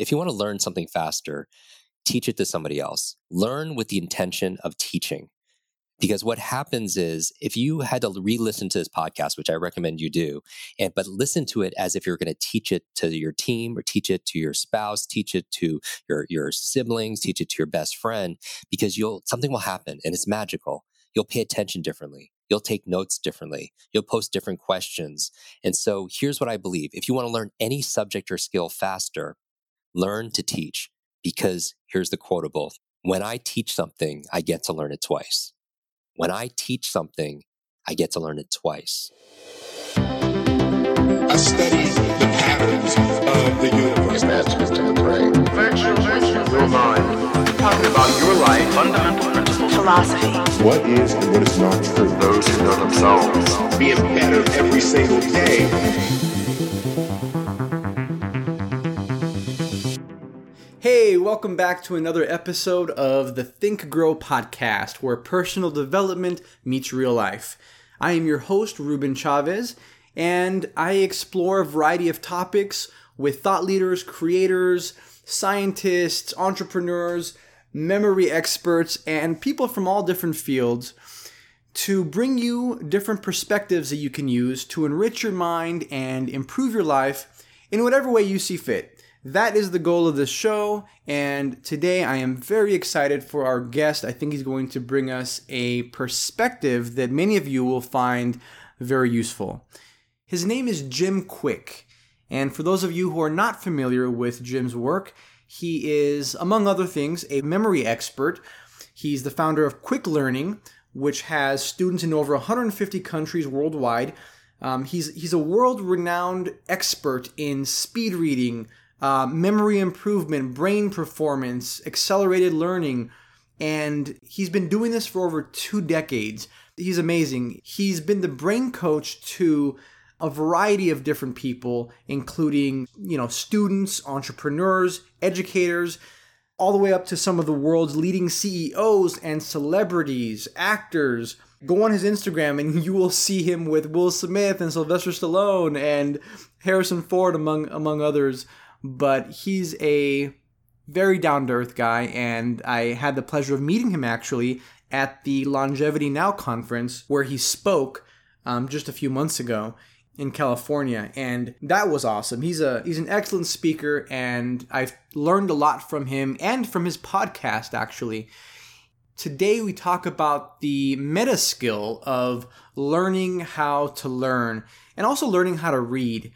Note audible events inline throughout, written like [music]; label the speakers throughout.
Speaker 1: if you want to learn something faster, teach it to somebody else. Learn with the intention of teaching. Because what happens is if you had to re-listen to this podcast, which I recommend you do, and but listen to it as if you're going to teach it to your team or teach it to your spouse, teach it to your your siblings, teach it to your best friend, because you'll something will happen and it's magical. You'll pay attention differently. You'll take notes differently. You'll post different questions. And so here's what I believe. If you want to learn any subject or skill faster, learn to teach because here's the quotable. When I teach something, I get to learn it twice. When I teach something, I get to learn it twice.
Speaker 2: I study the patterns of the universe.
Speaker 3: Masters to the brain.
Speaker 4: Virtual, virtual, your mind. Talking about your life, fundamental principles,
Speaker 5: philosophy.
Speaker 2: What is and what is not true.
Speaker 4: Those who know themselves.
Speaker 2: Being better every single day.
Speaker 6: Hey, welcome back to another episode of the Think Grow podcast, where personal development meets real life. I am your host, Ruben Chavez, and I explore a variety of topics with thought leaders, creators, scientists, entrepreneurs, memory experts, and people from all different fields to bring you different perspectives that you can use to enrich your mind and improve your life in whatever way you see fit. That is the goal of this show, and today I am very excited for our guest. I think he's going to bring us a perspective that many of you will find very useful. His name is Jim Kwik. and for those of you who are not familiar with Jim's work, he is, among other things, a memory expert. He's the founder of Kwik Learning, which has students in over 150 countries worldwide. Um, he's he's a world-renowned expert in speed reading, uh, memory improvement, brain performance, accelerated learning, and he's been doing this for over two decades. He's amazing. He's been the brain coach to a variety of different people, including you know students, entrepreneurs, educators, all the way up to some of the world's leading CEOs and celebrities, actors. Go on his Instagram and [laughs] you will see him with Will Smith and Sylvester Stallone and Harrison Ford among among others but he's a very down to earth guy, and I had the pleasure of meeting him actually at the Longevity Now conference where he spoke um, just a few months ago in California, and that was awesome. He's a he's an excellent speaker, and I've learned a lot from him and from his podcast actually. Today we talk about the meta skill of learning how to learn and also learning how to read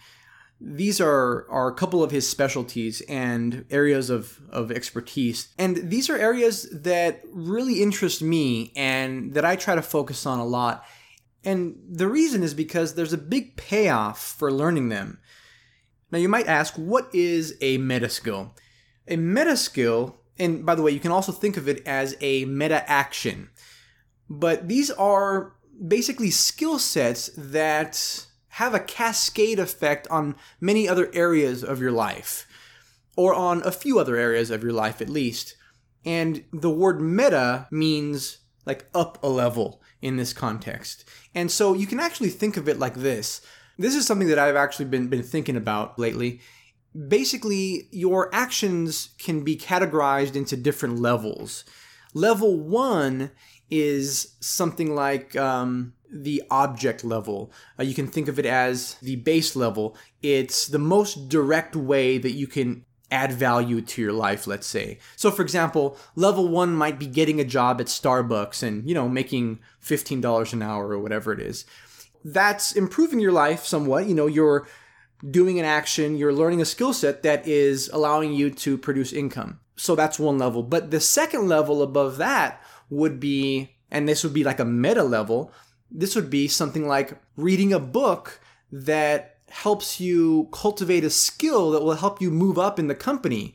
Speaker 6: these are, are a couple of his specialties and areas of, of expertise. And these are areas that really interest me and that I try to focus on a lot. And the reason is because there's a big payoff for learning them. Now, you might ask, what is a meta skill? A meta skill, and by the way, you can also think of it as a meta action, but these are basically skill sets that have a cascade effect on many other areas of your life, or on a few other areas of your life at least. And the word meta means like up a level in this context. And so you can actually think of it like this. This is something that I've actually been, been thinking about lately. Basically, your actions can be categorized into different levels. Level one is something like um, the object level. Uh, you can think of it as the base level. It's the most direct way that you can add value to your life, let's say. So for example, level 1 might be getting a job at Starbucks and, you know, making $15 an hour or whatever it is. That's improving your life somewhat. You know, you're doing an action, you're learning a skill set that is allowing you to produce income. So that's one level. But the second level above that would be and this would be like a meta level this would be something like reading a book that helps you cultivate a skill that will help you move up in the company.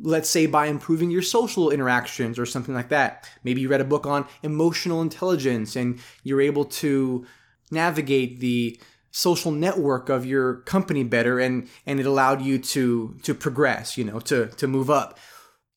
Speaker 6: Let's say by improving your social interactions or something like that. Maybe you read a book on emotional intelligence and you're able to navigate the social network of your company better and and it allowed you to to progress, you know, to to move up.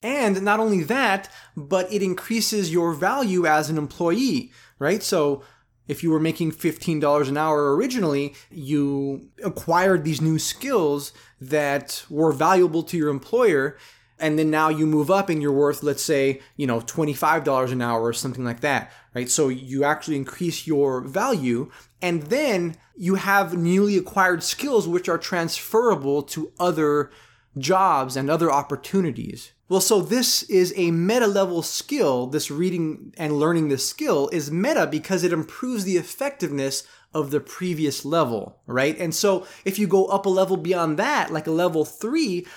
Speaker 6: And not only that, but it increases your value as an employee, right? So if you were making $15 an hour originally, you acquired these new skills that were valuable to your employer. And then now you move up and you're worth, let's say, you know, $25 an hour or something like that, right? So you actually increase your value. And then you have newly acquired skills which are transferable to other jobs and other opportunities. Well, so this is a meta level skill. This reading and learning this skill is meta because it improves the effectiveness of the previous level, right? And so if you go up a level beyond that, like a level three,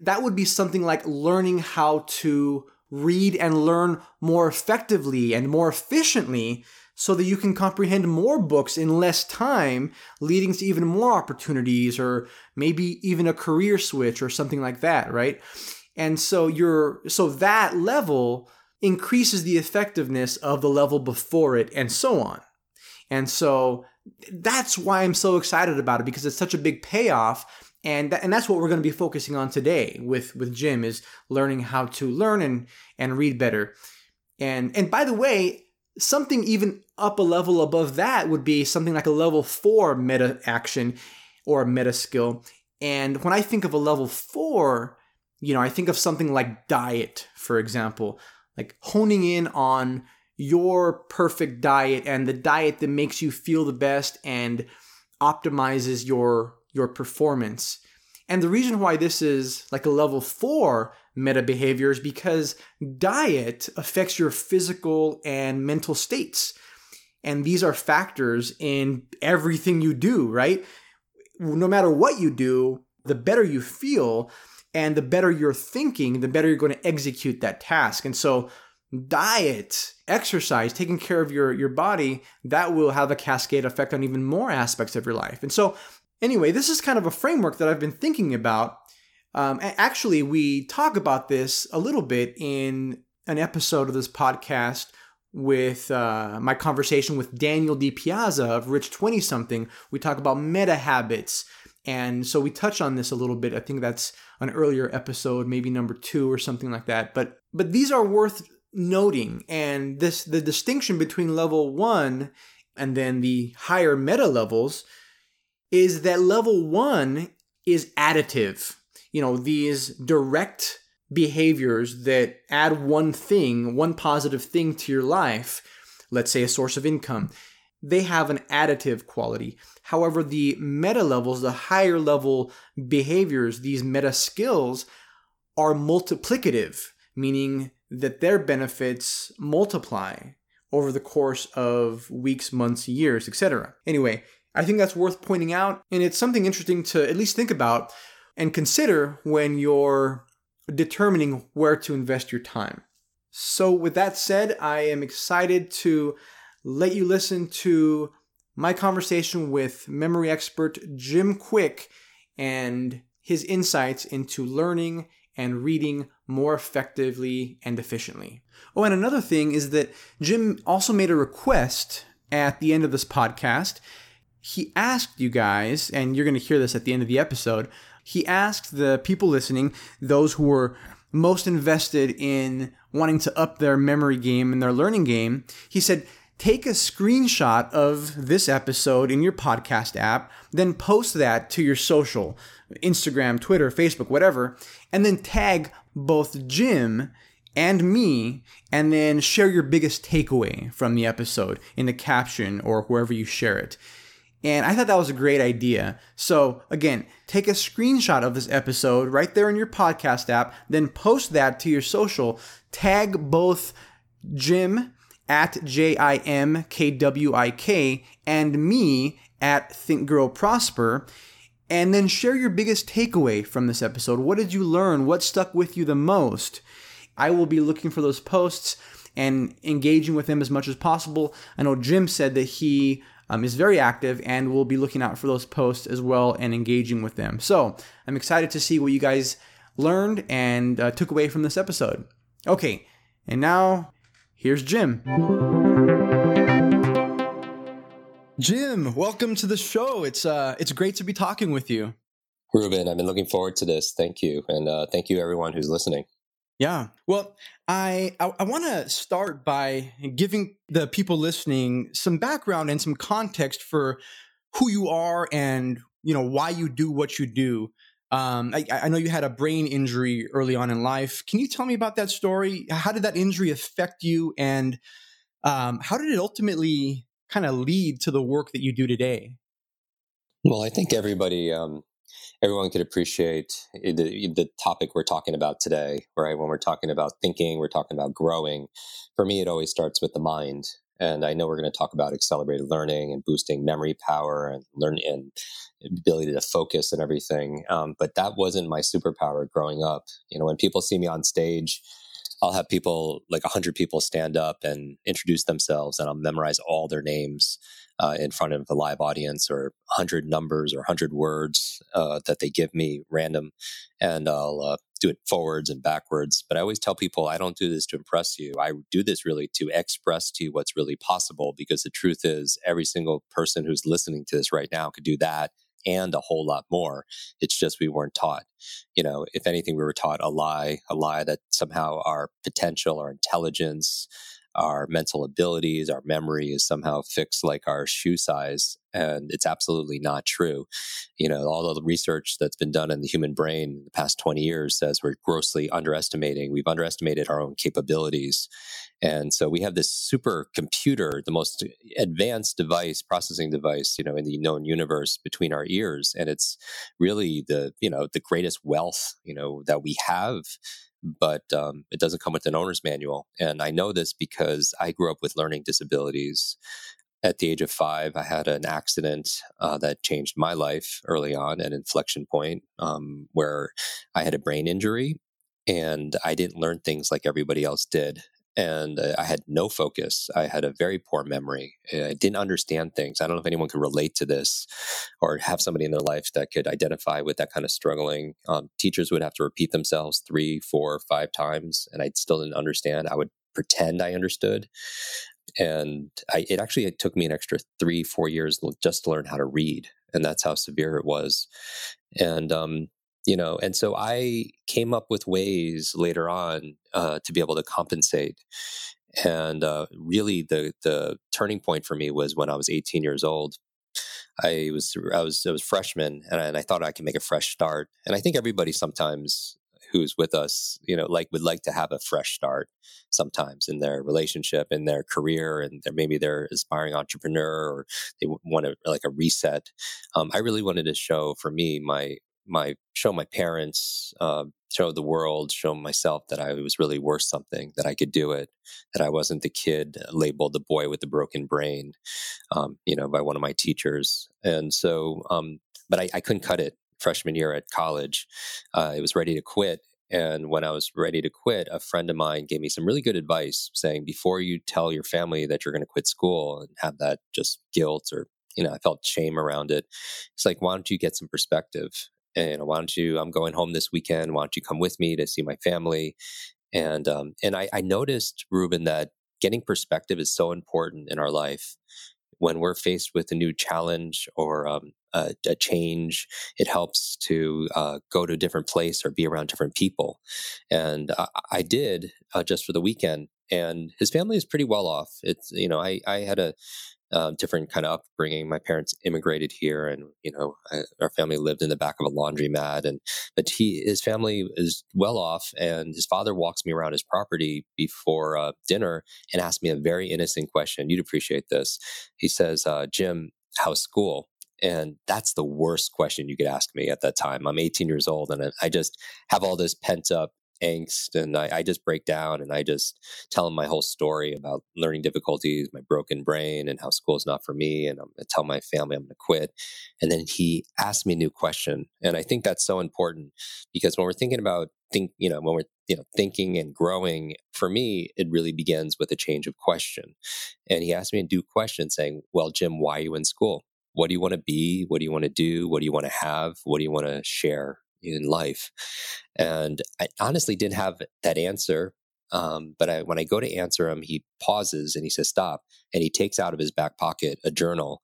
Speaker 6: that would be something like learning how to read and learn more effectively and more efficiently so that you can comprehend more books in less time, leading to even more opportunities or maybe even a career switch or something like that, right? And so you're so that level increases the effectiveness of the level before it and so on. And so that's why I'm so excited about it because it's such a big payoff and and that's what we're going to be focusing on today with with Jim is learning how to learn and and read better. And and by the way, something even up a level above that would be something like a level four meta action or a meta skill. And when I think of a level four, you know, I think of something like diet, for example, like honing in on your perfect diet and the diet that makes you feel the best and optimizes your your performance. And the reason why this is like a level 4 meta behavior is because diet affects your physical and mental states. And these are factors in everything you do, right? No matter what you do, the better you feel and the better you're thinking, the better you're going to execute that task. And so, diet, exercise, taking care of your, your body, that will have a cascade effect on even more aspects of your life. And so, anyway, this is kind of a framework that I've been thinking about. Um, actually, we talk about this a little bit in an episode of this podcast with uh, my conversation with Daniel Di Piazza of Rich 20 Something. We talk about meta habits. And so we touch on this a little bit. I think that's an earlier episode, maybe number two or something like that. But but these are worth noting. And this the distinction between level one and then the higher meta levels is that level one is additive. You know, these direct behaviors that add one thing, one positive thing to your life, let's say a source of income, they have an additive quality. However, the meta levels, the higher level behaviors, these meta skills are multiplicative, meaning that their benefits multiply over the course of weeks, months, years, etc. Anyway, I think that's worth pointing out, and it's something interesting to at least think about and consider when you're determining where to invest your time. So, with that said, I am excited to let you listen to my conversation with memory expert Jim Kwik and his insights into learning and reading more effectively and efficiently. Oh, and another thing is that Jim also made a request at the end of this podcast. He asked you guys, and you're going to hear this at the end of the episode, he asked the people listening, those who were most invested in wanting to up their memory game and their learning game, he said, take a screenshot of this episode in your podcast app, then post that to your social Instagram, Twitter, Facebook, whatever, and then tag both Jim and me, and then share your biggest takeaway from the episode in the caption or wherever you share it. And I thought that was a great idea. So, again, take a screenshot of this episode right there in your podcast app, then post that to your social. Tag both Jim at J I M K W I K and me at Think Grow Prosper. And then share your biggest takeaway from this episode. What did you learn? What stuck with you the most? I will be looking for those posts and engaging with them as much as possible. I know Jim said that he um, is very active and will be looking out for those posts as well and engaging with them. So I'm excited to see what you guys learned and uh, took away from this episode. Okay, and now here's Jim. Jim, welcome to the show. It's uh, it's great to be talking with you.
Speaker 1: Ruben, I've been looking forward to this. Thank you, and uh, thank you everyone who's listening.
Speaker 6: Yeah. Well, I I, I want to start by giving the people listening some background and some context for who you are and you know why you do what you do. Um, I, I know you had a brain injury early on in life. Can you tell me about that story? How did that injury affect you, and um, how did it ultimately kind of lead to the work that you do today?
Speaker 1: Well, I think everybody, um, everyone could appreciate the, the topic we're talking about today, right? When we're talking about thinking, we're talking about growing. For me, it always starts with the mind. And I know we're going to talk about accelerated learning and boosting memory power and learn and ability to focus and everything. Um, but that wasn't my superpower growing up. You know, when people see me on stage, I'll have people like 100 people stand up and introduce themselves, and I'll memorize all their names uh, in front of a live audience or 100 numbers or 100 words uh, that they give me random. And I'll uh, do it forwards and backwards. But I always tell people I don't do this to impress you. I do this really to express to you what's really possible because the truth is, every single person who's listening to this right now could do that and a whole lot more. It's just we weren't taught. You know, if anything, we were taught a lie, a lie that somehow our potential, our intelligence, our mental abilities, our memory is somehow fixed like our shoe size. And it's absolutely not true. You know, all the research that's been done in the human brain in the past 20 years says we're grossly underestimating. We've underestimated our own capabilities. And so we have this super computer, the most advanced device, processing device, you know, in the known universe between our ears. And it's really the, you know, the greatest wealth, you know, that we have but um, it doesn't come with an owner's manual. And I know this because I grew up with learning disabilities. At the age of five, I had an accident uh, that changed my life early on, an inflection point um, where I had a brain injury and I didn't learn things like everybody else did and uh, I had no focus. I had a very poor memory. I didn't understand things. I don't know if anyone could relate to this or have somebody in their life that could identify with that kind of struggling. Um, teachers would have to repeat themselves three, four, five times, and I still didn't understand. I would pretend I understood. And I, it actually it took me an extra three, four years just to learn how to read. And that's how severe it was. And um, you know and so i came up with ways later on uh, to be able to compensate and uh, really the the turning point for me was when i was 18 years old i was i was i was freshman and I, and I thought i could make a fresh start and i think everybody sometimes who's with us you know like would like to have a fresh start sometimes in their relationship in their career and they're, maybe they're aspiring entrepreneur or they want to like a reset um, i really wanted to show for me my my show my parents, uh, show the world, show myself that I was really worth something, that I could do it, that I wasn't the kid labeled the boy with the broken brain, um, you know, by one of my teachers. And so, um, but I, I, couldn't cut it freshman year at college. Uh, I was ready to quit. And when I was ready to quit, a friend of mine gave me some really good advice saying, before you tell your family that you're going to quit school and have that just guilt or you know, I felt shame around it. It's like, why don't you get some perspective? and why don't you i'm going home this weekend why don't you come with me to see my family and um, and I, I noticed ruben that getting perspective is so important in our life when we're faced with a new challenge or um, a, a, change, it helps to uh, go to a different place or be around different people. And I, I did uh, just for the weekend. And his family is pretty well off. It's you know I I had a um, different kind of upbringing. My parents immigrated here, and you know, I, our family lived in the back of a laundromat. And but he, his family is well off, and his father walks me around his property before uh, dinner and asks me a very innocent question. You'd appreciate this. He says, uh, "Jim, how's school?" And that's the worst question you could ask me at that time. I'm 18 years old, and I just have all this pent up angst and I, I, just break down and I just tell him my whole story about learning difficulties, my broken brain, and how school is not for me. And I'm gonna tell my family I'm gonna quit. And then he asked me a new question. And I think that's so important because when we're thinking about think, you know, when we're you know thinking and growing, for me, it really begins with a change of question. And he asked me a new question saying, Well, Jim, why are you in school? What do you want to be? What do you want to do? What do you want to have? What do you want to share? In life? And I honestly didn't have that answer. Um, but I, when I go to answer him, he pauses and he says, stop. And he takes out of his back pocket a journal.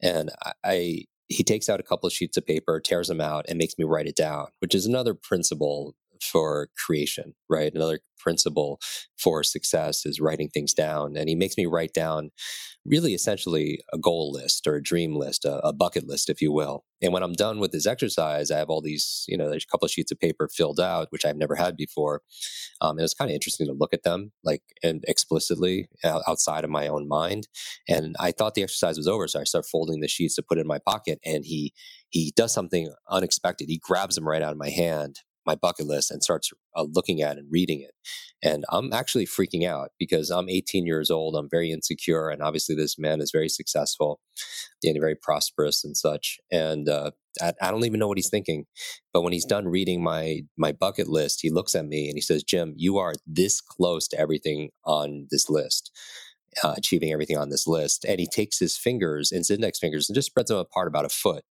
Speaker 1: And I, I he takes out a couple of sheets of paper, tears them out, and makes me write it down, which is another principle for creation, right? Another principle for success is writing things down. And he makes me write down really essentially a goal list or a dream list, a, a, bucket list, if you will. And when I'm done with this exercise, I have all these, you know, there's a couple of sheets of paper filled out, which I've never had before. Um, and it's kind of interesting to look at them like and explicitly outside of my own mind. And I thought the exercise was over. So I start folding the sheets to put in my pocket and he, he does something unexpected. He grabs them right out of my hand my bucket list and starts uh, looking at and reading it. And I'm actually freaking out because I'm 18 years old. I'm very insecure. And obviously, this man is very successful and very prosperous and such. And uh, I, I, don't even know what he's thinking. But when he's done reading my, my bucket list, he looks at me and he says, Jim, you are this close to everything on this list. Uh, achieving everything on this list. And he takes his fingers, his index fingers, and just spreads them apart about a foot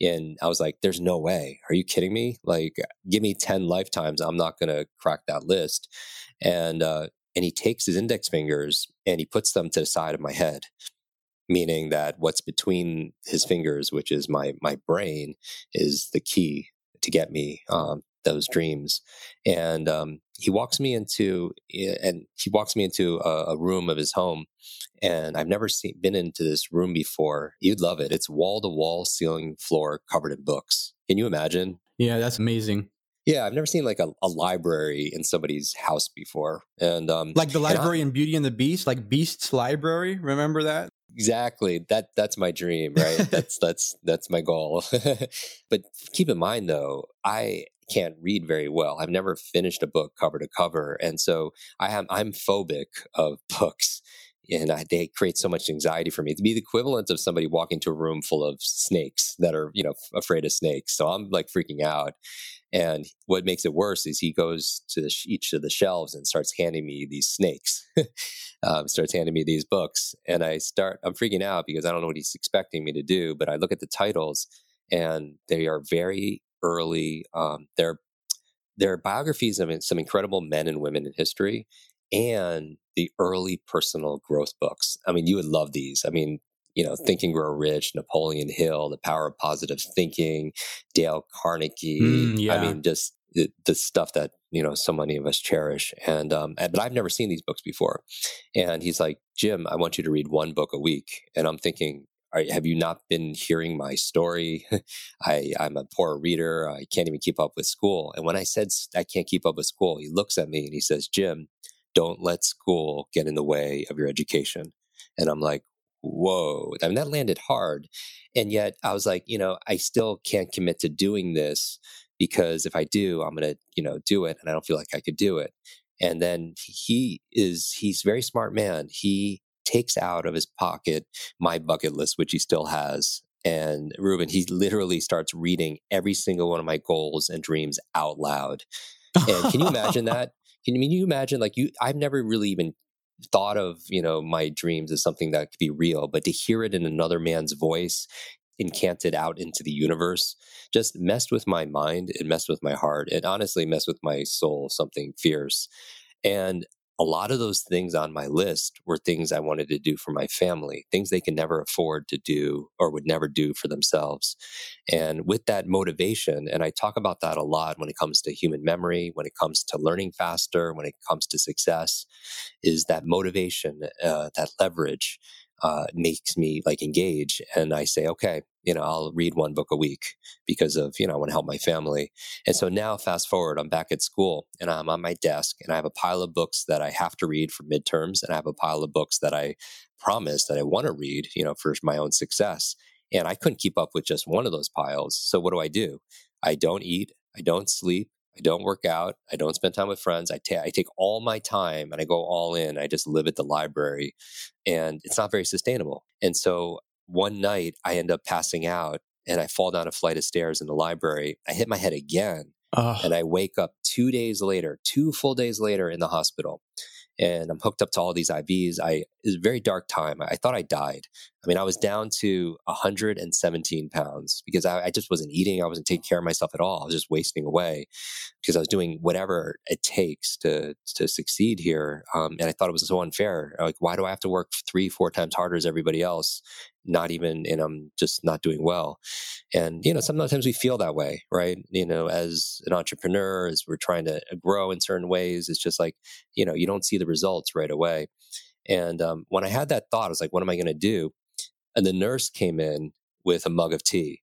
Speaker 1: and I was like, there's no way. Are you kidding me? Like, give me 10 lifetimes. I'm not going to crack that list. And, uh, and he takes his index fingers and he puts them to the side of my head, meaning that what's between his fingers, which is my, my brain, is the key to get me um, those dreams. And um, he walks me into and he walks me into a, a, room of his home, and I've never seen been into this room before. You'd love it. It's wall to wall, ceiling, floor covered in books. Can you imagine?
Speaker 6: Yeah, that's amazing.
Speaker 1: Yeah, I've never seen like a, a library in somebody's house before, and um,
Speaker 6: like the library I, in Beauty and the Beast, like Beast's library. Remember that?
Speaker 1: Exactly. That that's my dream, right? [laughs] that's that's that's my goal. [laughs] but keep in mind though, I can't read very well. I've never finished a book cover to cover, and so I am I'm phobic of [laughs] books, and I, they create so much anxiety for me. To be the equivalent of somebody walking to a room full of snakes that are you know afraid of snakes, so I'm like freaking out. And what makes it worse is he goes to each of the shelves and starts handing me these snakes. [laughs] um, starts handing me these books, and I start I'm freaking out because I don't know what he's expecting me to do. But I look at the titles, and they are very early. Um, they're they're biographies of some incredible men and women in history, and the early personal growth books. I mean, you would love these. I mean, you know, Think and Grow Rich, Napoleon Hill, The Power of Positive Thinking, Dale Carnegie. Mm, yeah. I mean, just the, the, stuff that you know so many of us cherish. And um, but I've never seen these books before. And he's like, Jim, I want you to read one book a week. And I'm thinking, are, have you not been hearing my story? [laughs] I, I'm a poor reader. I can't even keep up with school. And when I said I can't keep up with school, he looks at me and he says, Jim, don't let school get in the way of your education. And I'm like, whoa. I mean, that landed hard. And yet I was like, you know, I still can't commit to doing this because if I do, I'm going to, you know, do it. And I don't feel like I could do it. And then he is, he's a very smart man. He takes out of his pocket my bucket list, which he still has. And Ruben, he literally starts reading every single one of my goals and dreams out loud. And can you imagine [laughs] that? Can you, I mean you imagine like you? I've never really even thought of you know my dreams as something that could be real, but to hear it in another man's voice, incanted out into the universe, just messed with my mind. It messed with my heart. It honestly messed with my soul. Something fierce. And a lot of those things on my list were things I wanted to do for my family, things they can never afford to do or would never do for themselves. And with that motivation, and I talk about that a lot when it comes to human memory, when it comes to learning faster, when it comes to success, is that motivation, uh, that leverage uh, makes me like engage. And I say, okay, you know, I'll read one book a week because of, you know, I want to help my family. And so now, fast forward, I'm back at school and I'm on my desk and I have a pile of books that I have to read for midterms. And I have a pile of books that I promise that I want to read, you know, for my own success. And I couldn't keep up with just one of those piles. So what do I do? I don't eat, I don't sleep, I don't work out. I don't spend time with friends. I, ta- I take all my time and I go all in. I just live at the library and it's not very sustainable. And so one night I end up passing out and I fall down a flight of stairs in the library. I hit my head again and I wake up two days later, two full days later in the hospital and I'm hooked up to all these IVs. I it was a very dark time. I thought I died. I mean, I was down to 117 pounds because I, I, just wasn't eating. I wasn't taking care of myself at all. I was just wasting away because I was doing whatever it takes to to succeed here. Um, and I thought it was so unfair. Like, why do I have to work three, four times harder as everybody else? Not even, and I'm just not doing well. And, you know, sometimes we feel that way, right? You know, as an entrepreneur, as we're trying to grow in certain ways, it's just like, you know, you don't see the results right away. And um, when I had that thought, I was like, what am I going to do? And the nurse came in with a mug of tea.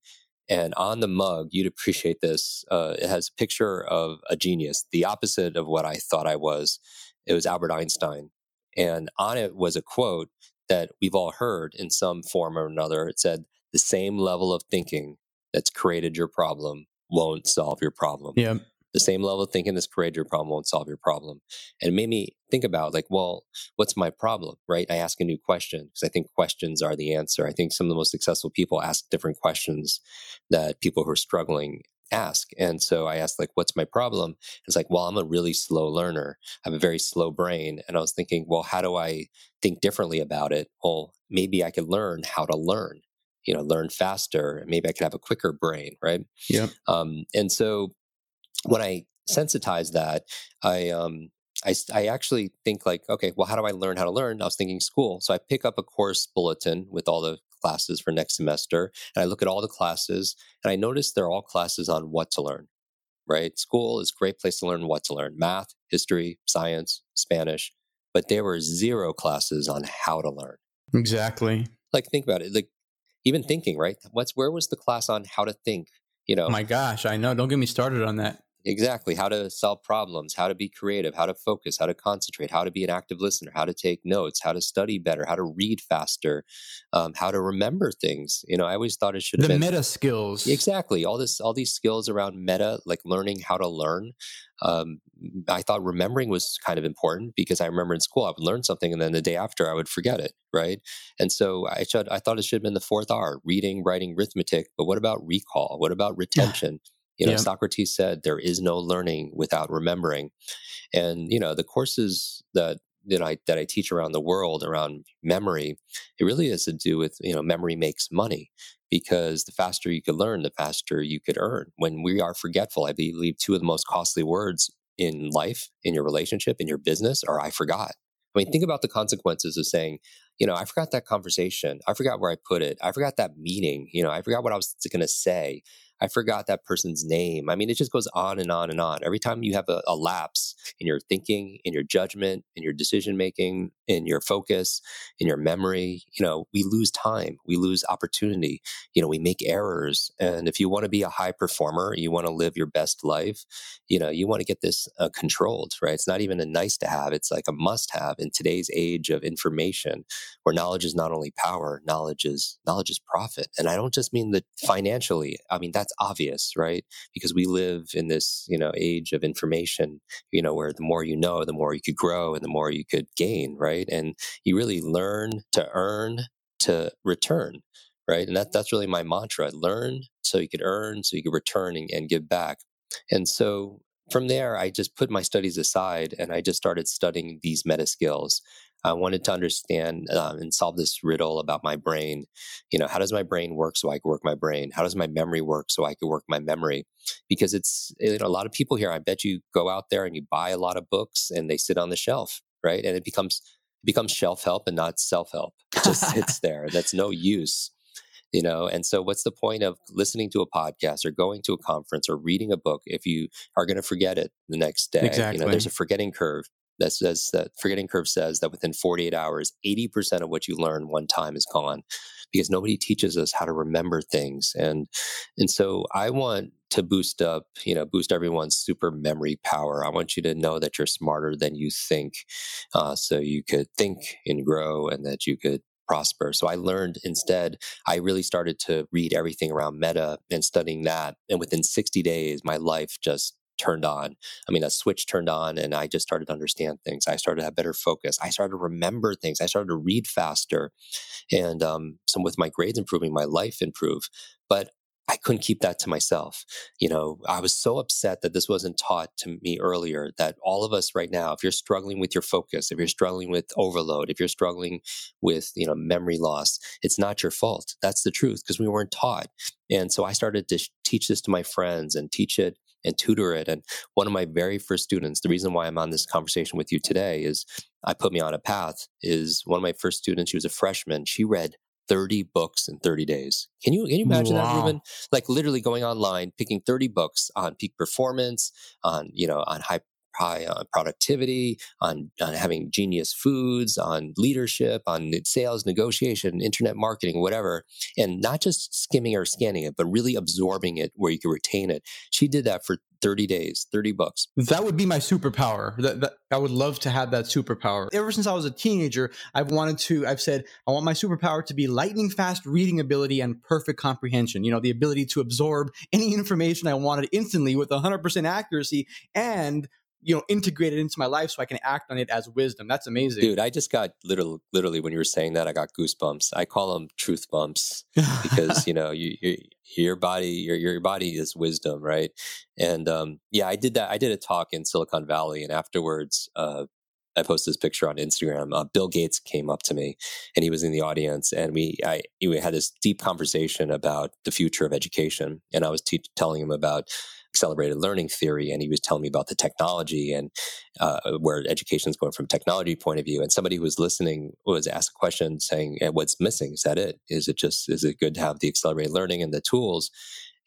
Speaker 1: And on the mug, you'd appreciate this. Uh, it has a picture of a genius, the opposite of what I thought I was. It was Albert Einstein. And on it was a quote that we've all heard in some form or another. It said, The same level of thinking that's created your problem won't solve your problem.
Speaker 6: Yeah.
Speaker 1: The same level of thinking that's created your problem won't solve your problem. And it made me think about, like, well, what's my problem, right? I ask a new question because I think questions are the answer. I think some of the most successful people ask different questions that people who are struggling ask. And so I asked, like, what's my problem? It's like, well, I'm a really slow learner. I have a very slow brain. And I was thinking, well, how do I think differently about it? Well, maybe I could learn how to learn, you know, learn faster. Maybe I could have a quicker brain, right?
Speaker 6: Yeah.
Speaker 1: Um, and so when I sensitized that, I, um, I, I actually think like, okay, well, how do I learn how to learn? I was thinking school. So I pick up a course bulletin with all the classes for next semester and I look at all the classes and I notice they're all classes on what to learn, right? School is a great place to learn what to learn math, history, science, Spanish, but there were zero classes on how to learn.
Speaker 6: Exactly.
Speaker 1: Like, think about it. Like, even thinking, right? What's where was the class on how to think? You know,
Speaker 6: my gosh, I know. Don't get me started on that.
Speaker 1: Exactly. How to solve problems, how to be creative, how to focus, how to concentrate, how to be an active listener, how to take notes, how to study better, how to read faster, um, how to remember things. You know, I always thought it should
Speaker 6: The
Speaker 1: have been
Speaker 6: meta skills.
Speaker 1: exactly all this, all these skills around meta, like learning how to learn. Um, I thought remembering was kind of important because I remember in school I would learn something and then the day after I would forget it, right? And so I should, I thought it should have been the fourth R: reading, writing, arithmetic. But what about recall? What about retention? You know,
Speaker 6: Yeah.
Speaker 1: Socrates said there is no learning without remembering. And you know, the courses that that I that I teach around the world around memory, it really has to do with you know memory makes money because the faster you could learn, the faster you could earn. When we are forgetful, I believe two of the most costly words in life, in your relationship, in your business, are "I forgot." I mean, think about the consequences of saying, you know, I forgot that conversation. I forgot where I put it. I forgot that meeting. You know, I forgot what I was going to say. I forgot that person's name. I mean, it just goes on and on and on. Every time you have a, a lapse in your thinking, in your judgment, in your decision making, in your focus, in your memory, you know, we lose time. We lose opportunity. You know, we make errors. And if you want to be a high performer, you want to live your best life, you know, you want to get this uh, controlled, right? It's not even a nice to have. It's like a must have in today's age of information where knowledge is not only power, knowledge is knowledge is profit. And I don't just mean that financially. I mean that's obvious, right? Because we live in this, you know, age of information, you know, where the more you know, the more you could grow and the more you could gain, right? And you really learn to earn to return, right? And that that's really my mantra. Learn so you could earn, so you could return and, and give back. And so from there, I just put my studies aside and I just started studying these meta skills. I wanted to understand um, and solve this riddle about my brain. You know, how does my brain work so I can work my brain? How does my memory work so I can work my memory? Because it's you know, a lot of people here. I bet you go out there and you buy a lot of books and they sit on the shelf, right? And it becomes becomes shelf help and not self help. It just sits [laughs] there. That's no use you know and so what's the point of listening to a podcast or going to a conference or reading a book if you are going to forget it the next day you
Speaker 6: Exactly.
Speaker 1: know there's a forgetting curve that says that forgetting curve says that within 48 hours 80% of what you learn one time is gone because nobody teaches us how to remember things and and so i want to boost up you know boost everyone's super memory power i want you to know that you're smarter than you think uh, so you could think and grow and that you could prosper. So I learned instead, I really started to read everything around meta and studying that. And within 60 days, my life just turned on. I mean, a switch turned on and I just started to understand things. I started to have better focus. I started to remember things. I started to read faster. And um, so with my grades improving, my life improved. But I couldn't keep that to myself. You know, I was so upset that this wasn't taught to me earlier that all of us right now, if you're struggling with your focus, if you're struggling with overload, if you're struggling with, you know, memory loss, it's not your fault. That's the truth because we weren't taught. And so I started to sh- teach this to my friends and teach it and tutor it. And one of my very first students, the reason why I'm on this conversation with you today is I put me on a path is one of my first students, she was a freshman. She read 30 books in 30 days. Can you can you imagine that,
Speaker 6: Wow.
Speaker 1: Ruben? Like literally going online, picking 30 books on peak performance, on you know, on high high uh, productivity, on on having genius foods, on leadership, on sales, negotiation, internet marketing, whatever, and not just skimming or scanning it, but really absorbing it where you can retain it. She did that for 30 days, 30 books.
Speaker 6: That would be my superpower. That, that I would love to have that superpower. Ever since I was a teenager, I've wanted to. I've said I want my superpower to be lightning fast reading ability and perfect comprehension. You know, the ability to absorb any [laughs] information I wanted instantly with 100% accuracy and you know integrate it into my life so I can act on it as wisdom. That's amazing,
Speaker 1: Dude, I just got literally, literally when you were saying that, I got goosebumps. I call them truth bumps because [laughs] you know you, you your body your your body is wisdom right and um yeah i did that i did a talk in silicon valley and afterwards uh i posted this picture on instagram uh, bill gates came up to me and he was in the audience and we i we had this deep conversation about the future of education and i was te- telling him about accelerated learning theory and he was telling me about the technology and uh, where education is going from technology point of view and somebody who was listening was asked a question saying "Eh, what's missing? Is that it? Is it just is it good to have the accelerated learning and the tools?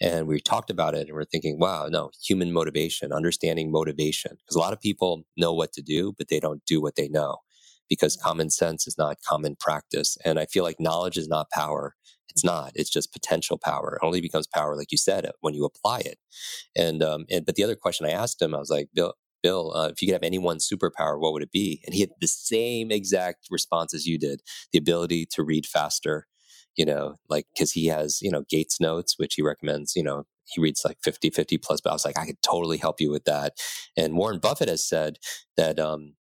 Speaker 1: And we talked about it and we're thinking wow no human motivation understanding motivation. Because a lot of people know what to do but they don't do what they know because common sense is not common practice and i feel like knowledge is not power it's not it's just potential power it only becomes power like you said when you apply it. And um and but the other question i asked him i was like bill bill uh, if you could have any one superpower what would it be? And he had the same exact response as you did the ability to read faster you know like because he has you know gates notes which he recommends you know he reads like 50 50 plus but i was like i could totally help you with that. And warren buffett has said that um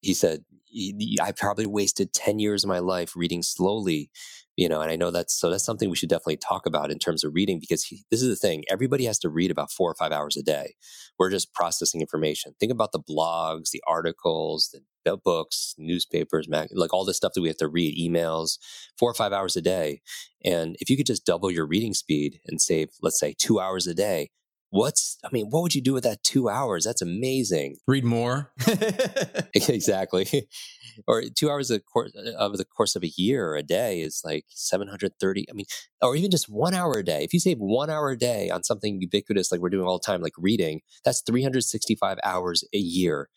Speaker 1: he said "Y- y- i probably wasted 10 years of my life reading slowly you know and i know that's so that's something we should definitely talk about in terms of reading because he, this is the thing everybody has to read about four or five hours a day. We're just processing information. Think about the blogs the articles the books newspapers mag- like all the stuff that we have to read emails four or five hours a day. And if you could just double your reading speed and save let's say two hours a day what's i mean what would you do with that two hours? That's amazing.
Speaker 6: Read more. [laughs] [laughs]
Speaker 1: exactly. Or two hours of course of the course of a year or a day is like 730 i mean or even just one hour a day. If you save one hour a day on something ubiquitous like we're doing all the time like reading that's 365 hours a year.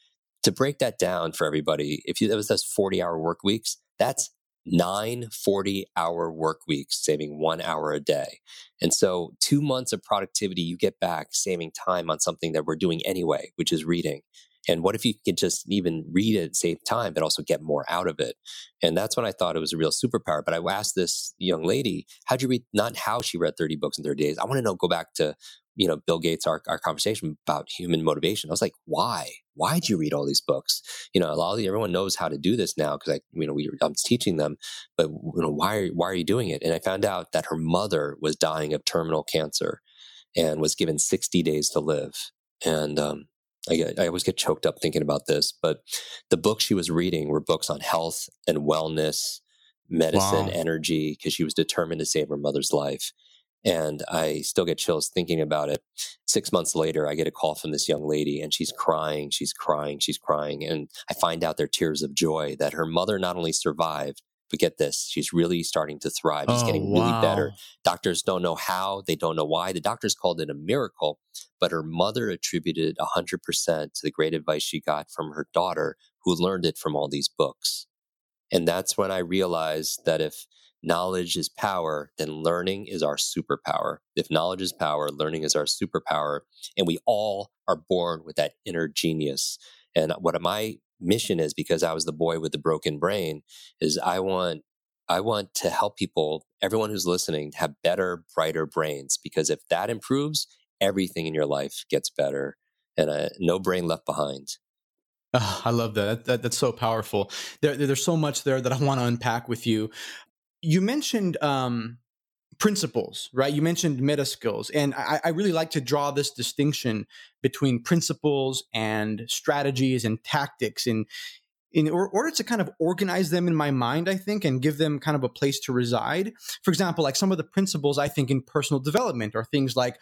Speaker 1: To break that down for everybody if you that was those 40 hour work weeks that's nine 40 hour work weeks saving one hour a day and so two months of productivity you get back saving time on something that we're doing anyway which is reading and what if you could just even read it, save time, but also get more out of it? And that's when I thought it was a real superpower. But I asked this young lady, how'd you read, not how she read 30 books in 30 days. I want to know, go back to, you know, Bill Gates, our, our conversation about human motivation. I was like, why? Why'd you read all these books? You know, a lot of everyone knows how to do this now because I, you know, we, I'm teaching them, but you know, why are, why are you doing it? And I found out that her mother was dying of terminal cancer and was given 60 days to live. And, um, I, get, I always get choked up thinking about this, but the books she was reading were books on health and wellness, medicine,
Speaker 6: Wow.
Speaker 1: energy, because she was determined to save her mother's life. And I still get chills thinking about it. Six months later, I get a call from this young lady and she's crying, she's crying, she's crying. And I find out they're tears of joy that her mother not only survived, but get this, she's really starting to thrive. She's
Speaker 6: Oh,
Speaker 1: getting really
Speaker 6: wow.
Speaker 1: better. Doctors don't know how, they don't know why. The doctors called it a miracle, but her mother attributed 100% to the great advice she got from her daughter, who learned it from all these books. And that's when I realized that if knowledge is power, then learning is our superpower. If knowledge is power, learning is our superpower. And we all are born with that inner genius. And what my mission is, because I was the boy with the broken brain, is I want I want to help people, everyone who's listening, have better, brighter brains. Because if that improves, everything in your life gets better, and uh, no brain left behind.
Speaker 6: Ah, I love that. That, that. That's so powerful. There, there- there's so much there that I want to unpack with you. You mentioned um, principles, right? You mentioned meta skills, and I, I really like to draw this distinction between principles and strategies and tactics, in in order to kind of organize them in my mind, I think, and give them kind of a place to reside. For example, like some of the principles I think in personal development are things like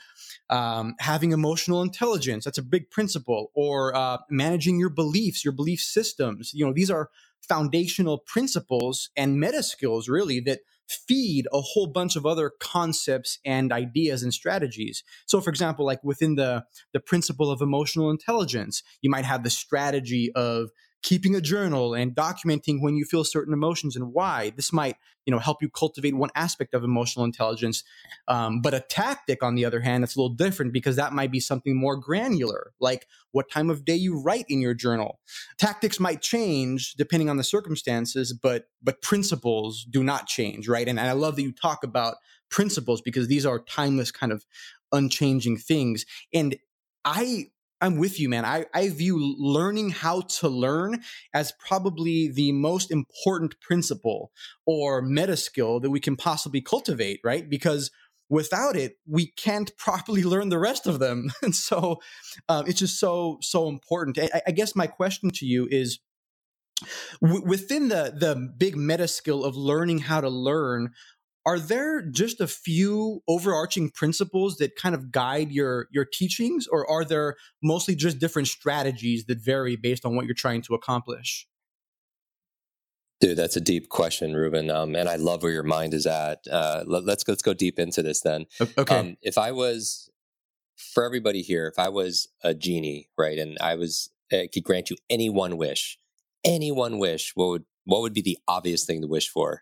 Speaker 6: um, having emotional intelligence. That's a big principle, or uh, managing your beliefs, your belief systems. You know, these are foundational principles and meta skills, really, that feed a whole bunch of other concepts and ideas and strategies. So, for example, like within the the principle of emotional intelligence, you might have the strategy of keeping a journal and documenting when you feel certain emotions and why. This might, you know, help you cultivate one aspect of emotional intelligence. Um, but a tactic, on the other hand, that's a little different because that might be something more granular, like what time of day you write in your journal. Tactics might change depending on the circumstances, but but principles do not change, right? And, and I love that you talk about principles because these are timeless, kind of unchanging things. And I I'm with you, man. I, I view learning how to learn as probably the most important principle or meta skill that we can possibly cultivate, right? Because without it, we can't [laughs] properly learn the rest of them. [laughs] And so um, it's just so, so important. I, I guess my question to you is, within the the big meta skill of learning how to learn are there just a few overarching principles that kind of guide your your teachings or are there mostly just different strategies that vary based on what you're trying to accomplish
Speaker 1: Dude, that's a deep question, Ruben. Um, and I love where your mind is at. Uh, let, us let's, let's go deep into this then.
Speaker 6: Okay.
Speaker 1: Um, if I was for everybody here, if I was a genie, right, and I was I could grant you any one wish, any one wish, what would what would be the obvious thing to wish for?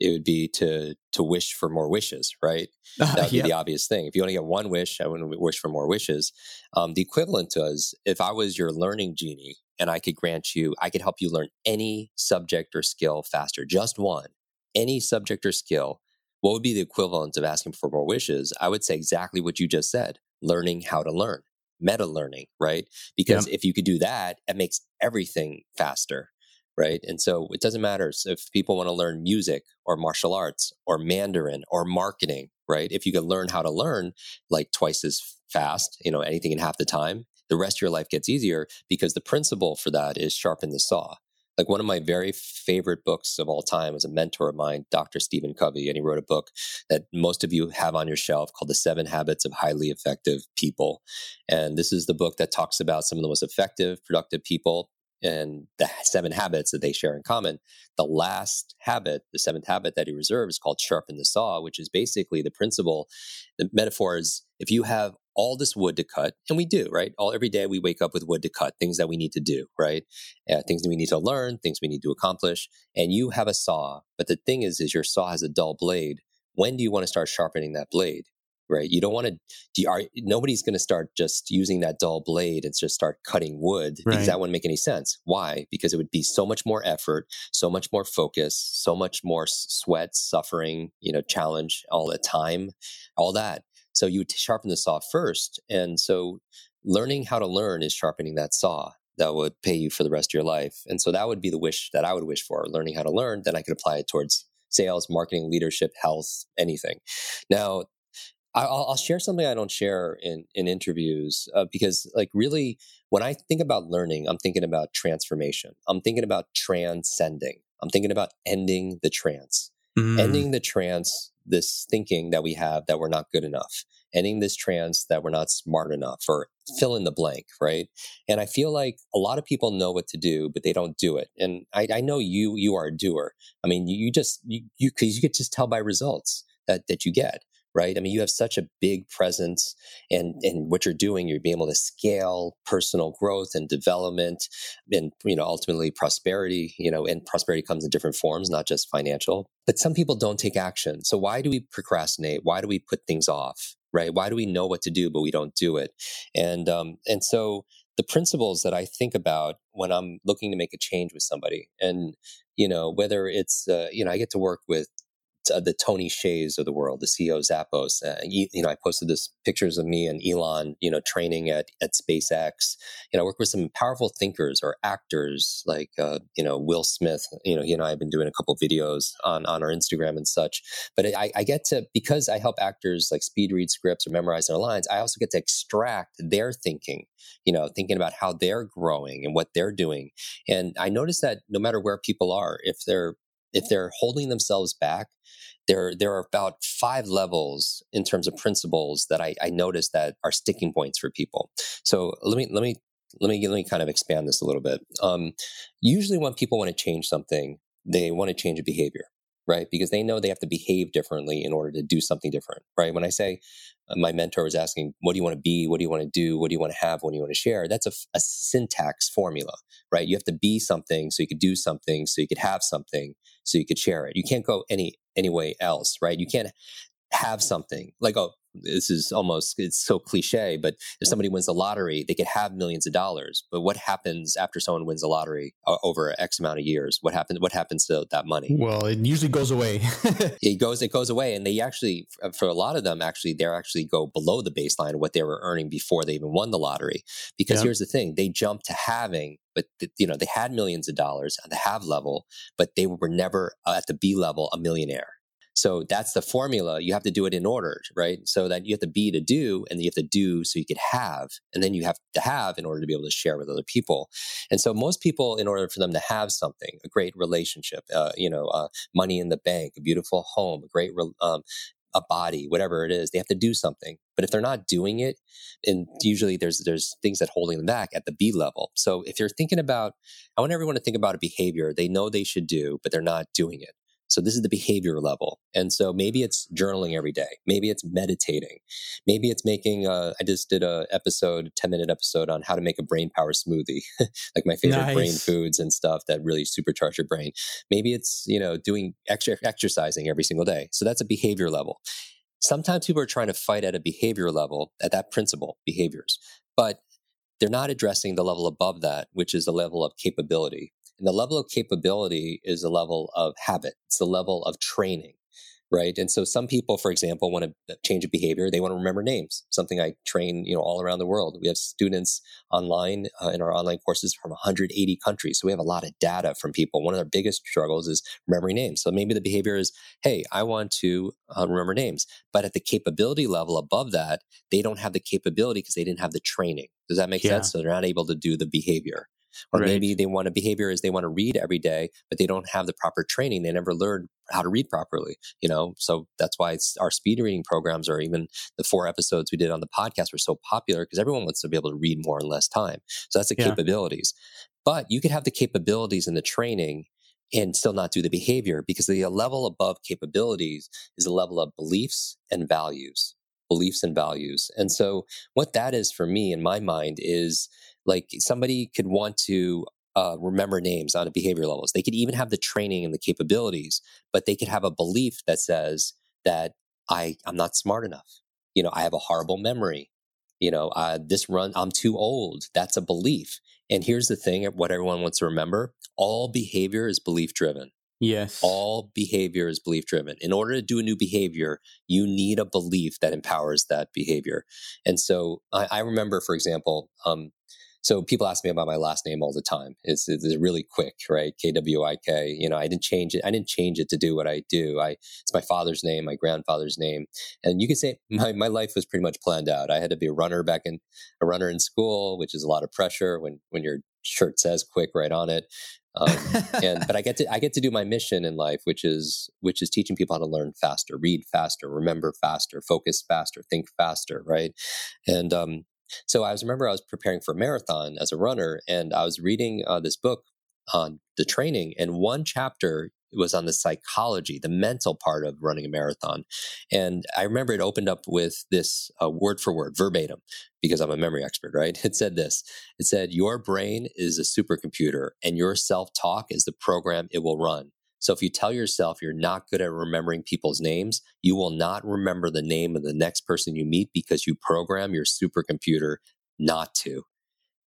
Speaker 1: It would be to to wish for more wishes, right? [laughs] That would be the obvious thing. If you only get one wish, I wouldn't wish for more wishes. Um, the equivalent to is if I was your learning genie and I could grant you, I could help you learn any subject or skill faster, just one, any subject or skill. What would be the equivalent of asking for more wishes? I would say exactly what you just said: learning how to learn, meta learning, right? Because if you could do that, it makes everything faster right? And so it doesn't matter if people want to learn music or martial arts or Mandarin or marketing, right? If you can learn how to learn like twice as fast, you know, anything in half the time, the rest of your life gets easier because the principle for that is sharpen the saw. Like one of my very favorite books of all time is a mentor of mine, Dr. Stephen Covey, and he wrote a book that most of you have on your shelf called The Seven Habits of Highly Effective People. And this is the book that talks about some of the most effective, productive people and the seven habits that they share in common. The last habit, the seventh habit that he reserves, is called sharpen the saw, which is basically the principle. The metaphor is if you have all this wood to cut, and we do, right? All every day we wake up with wood to cut, things that we need to do, right? Uh, things that we need to learn, things we need to accomplish, and you have a saw. But the thing is, is your saw has a dull blade. When do you want to start sharpening that blade? Right? You don't want to. Are, nobody's going to start just using that dull blade and just start cutting wood right. because that wouldn't make any sense. Why? Because it would be so much more effort, so much more focus, so much more sweat, suffering, you know, challenge, all the time, all that. So you would sharpen the saw first, and so learning how to learn is sharpening that saw that would pay you for the rest of your life. And so that would be the wish that I would wish for, learning how to learn. Then I could apply it towards sales, marketing, leadership, health, anything. Now, I'll, I'll, share something I don't share in in interviews uh, because, like, really, when I think about learning, I'm thinking about transformation. I'm thinking about transcending. I'm thinking about ending the trance, mm. ending the trance. This thinking that we have that we're not good enough, ending this trance that we're not smart enough, or fill in the blank, right? And I feel like a lot of people know what to do, but they don't do it. And I, I know you you are a doer. I mean, you, you just you you, you could just tell by results that that you get right? I mean, you have such a big presence and and what you're doing, you're being able to scale personal growth and development and, you know, ultimately prosperity, you know, and prosperity comes in different forms, not just financial. But some people don't take action. So why do we procrastinate? Why do we put things off? Right? Why do we know what to do, but we don't do it? And um, and so the principles that I think about when I'm looking to make a change with somebody, and you know, whether it's uh, you know, I get to work with uh, the Tony Hsiehs of the world, the CEO of Zappos. Uh, you, you, know, I posted this pictures of me and Elon, you know, training at at SpaceX. You know, I work with some powerful thinkers or actors like uh, you know Will Smith. You know, he and I have been doing a couple videos on on our Instagram and such. But I, I get to because I help actors like speed read scripts or memorize their lines. I also get to extract their thinking. You know, thinking about how they're growing and what they're doing. And I notice that no matter where people are, if they're if they're holding themselves back, there there are about five levels in terms of principles that I, I notice that are sticking points for people. So let me let me let me let me kind of expand this a little bit. Um, usually, when people want to change something, they want to change a behavior, right? Because they know they have to behave differently in order to do something different, right? When I say my mentor was asking, what do you want to be? What do you want to do? What do you want to have? What do you want to share? That's a, a syntax formula, right? You have to be something so you could do something, so you could have something, so you could share it. You can't go any any way else, right? You can't have something like oh this is almost it's so cliche but if somebody wins the lottery they could have millions of dollars. But what happens after someone wins the lottery uh, over x amount of years? What happens what happens to that money?
Speaker 6: Well it usually goes away. [laughs]
Speaker 1: It goes it goes away and they actually for a lot of them actually they're actually go below the baseline of what they were earning before they even won the lottery. Because here's the thing they jump to having but you know they had millions of dollars at the have level but they were never uh, at the b level a millionaire so that's the formula. You have to do it in order, right? So that you have to be to do, and you have to do so you could have, and then you have to have in order to be able to share with other people. And so most people, in order for them to have something, a great relationship, uh, you know, uh, money in the bank, a beautiful home, a great um, a body, whatever it is, they have to do something. But if they're not doing it, and usually there's there's things that holding them back at the B level. So if you're thinking about, I want everyone to think about a behavior they know they should do, but they're not doing it. So this is the behavior level. And so maybe it's journaling every day. Maybe it's meditating. Maybe it's making, uh, I just did a episode, 10 minute episode on how to make a brain power smoothie, [laughs] like my favorite nice. brain foods and stuff that really supercharge your brain. Maybe it's, you know, doing extra exercising every single day. So that's a behavior level. Sometimes people are trying to fight at a behavior level, at that principle, behaviors, but they're not addressing the level above that, which is the level of capability. And the level of capability is a level of habit. It's the level of training, right? And so some people, for example, want to change a behavior. They want to remember names, something I train, you know, all around the world. We have students online uh, in our online courses from 180 countries. So we have a lot of data from people. One of their biggest struggles is remembering names. So maybe the behavior is, hey, I want to uh, remember names. But at the capability level above that, they don't have the capability because they didn't have the training. Does that make yeah. sense? So they're not able to do the behavior. Or right. maybe they want a behavior is they want to read every day, but they don't have the proper training. They never learned how to read properly, you know? So that's why our speed reading programs or even the four episodes we did on the podcast were so popular because everyone wants to be able to read more in less time. So that's the yeah. capabilities. But you could have the capabilities and the training and still not do the behavior because the level above capabilities is the level of beliefs and values beliefs and values. And so, what that is for me in my mind is like somebody could want to uh, remember names on a behavior levels. They could even have the training and the capabilities, but they could have a belief that says that I I'm not smart enough. You know, I have a horrible memory. You know, uh, this run I'm too old. That's a belief. And here's the thing: what everyone wants to remember: all behavior is belief driven.
Speaker 6: Yes.
Speaker 1: All behavior is belief driven. In order to do a new behavior, you need a belief that empowers that behavior. And so I, I remember, for example, um, so people ask me about my last name all the time. It's, it's really quick, right? K W I K. You know, I didn't change it. I didn't change it to do what I do. I it's my father's name, my grandfather's name, and you could say [laughs] my my life was pretty much planned out. I had to be a runner back in a runner in school, which is a lot of pressure when when your shirt says quick right on it. Um, and but I get to I get to do my mission in life, which is which is teaching people how to learn faster, read faster, remember faster, focus faster, think faster, right? And um, so I was remember I was preparing for a marathon as a runner, and I was reading uh, this book on the training, and one chapter was on the psychology, the mental part of running a marathon. And I remember it opened up with this uh, word for word, verbatim, because I'm a memory expert, right? [laughs] It said this It said, Your brain is a supercomputer, and your self talk is the program it will run. So if you tell yourself you're not good at remembering people's names, you will not remember the name of the next person you meet because you program your supercomputer not to.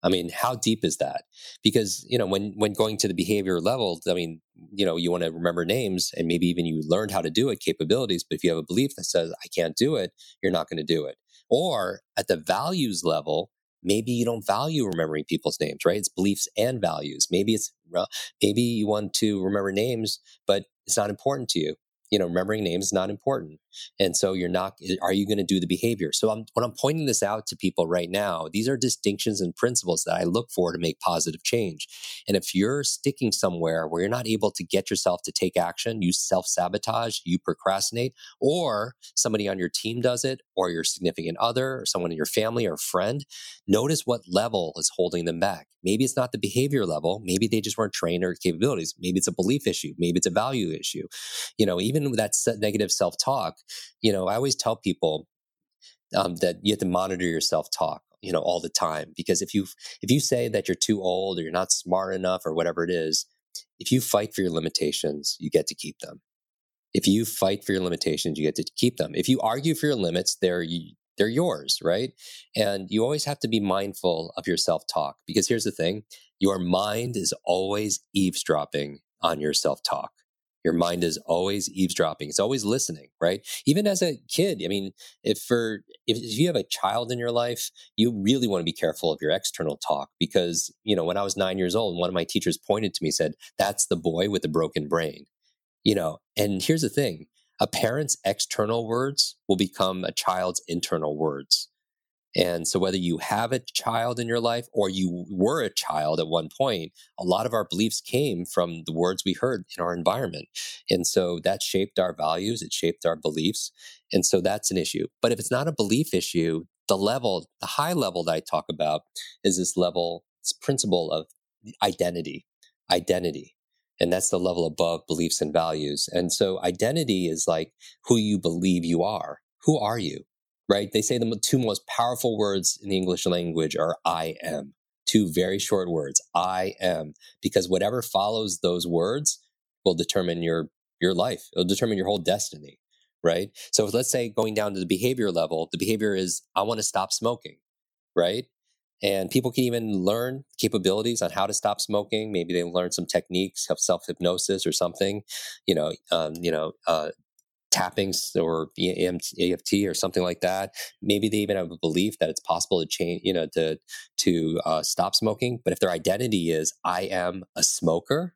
Speaker 1: I mean, how deep is that? Because, you know, when when going to the behavior level, I mean, you know, you want to remember names and maybe even you learned how to do it, capabilities, but if you have a belief that says I can't do it, you're not going to do it. Or at the values level, maybe you don't value remembering people's names, right? It's beliefs and values. Maybe it's maybe you want to remember names, but it's not important to you. You know, remembering names is not important. And so you're not, eh, are you going to do the behavior? So I'm, when I'm pointing this out to people right now, these are distinctions and principles that I look for to make positive change. And if you're sticking somewhere where you're not able to get yourself to take action, you self sabotage, you procrastinate, or somebody on your team does it, or your significant other, or someone in your family or friend, notice what level is holding them back. Maybe it's not the behavior level. Maybe they just weren't trained or capabilities. Maybe it's a belief issue. Maybe it's a value issue. You know, even with that negative self talk, you know, I always tell people um, that you have to monitor your self talk you know all the time because if you if you say that you're too old or you're not smart enough or whatever it is if you fight for your limitations you get to keep them. If you fight for your limitations you get to keep them. If you argue for your limits they're they're yours right? And you always have to be mindful of your self talk because here's the thing your mind is always eavesdropping on your self talk your mind is always eavesdropping it's always listening right? Even as a kid i mean if for if, if you have a child in your life you really want to be careful of your external talk because you know when i was nine years old one of my teachers pointed to me said that's the boy with the broken brain you know? And here's the thing a parent's external words will become a child's internal words and so, whether you have a child in your life or you were a child at one point, a lot of our beliefs came from the words we heard in our environment. And so that shaped our values, it shaped our beliefs. And so that's an issue. But if it's not a belief issue, the level, the high level that I talk about is this level, this principle of identity, identity. And that's the level above beliefs and values. And so identity is like who you believe you are. Who are you? Right? They say the two most powerful words in the English language are I am. Two very short words, I am, because whatever follows those words will determine your your life. It'll determine your whole destiny, right? So let's say going down to the behavior level, the behavior is I want to stop smoking, right? And people can even learn capabilities on how to stop smoking. Maybe they learn some techniques of self hypnosis or something. You know, um, you know, uh, tappings or EFT or something like that. Maybe they even have a belief that it's possible to change, you know, to to uh, stop smoking. But if their identity is "I am a smoker,"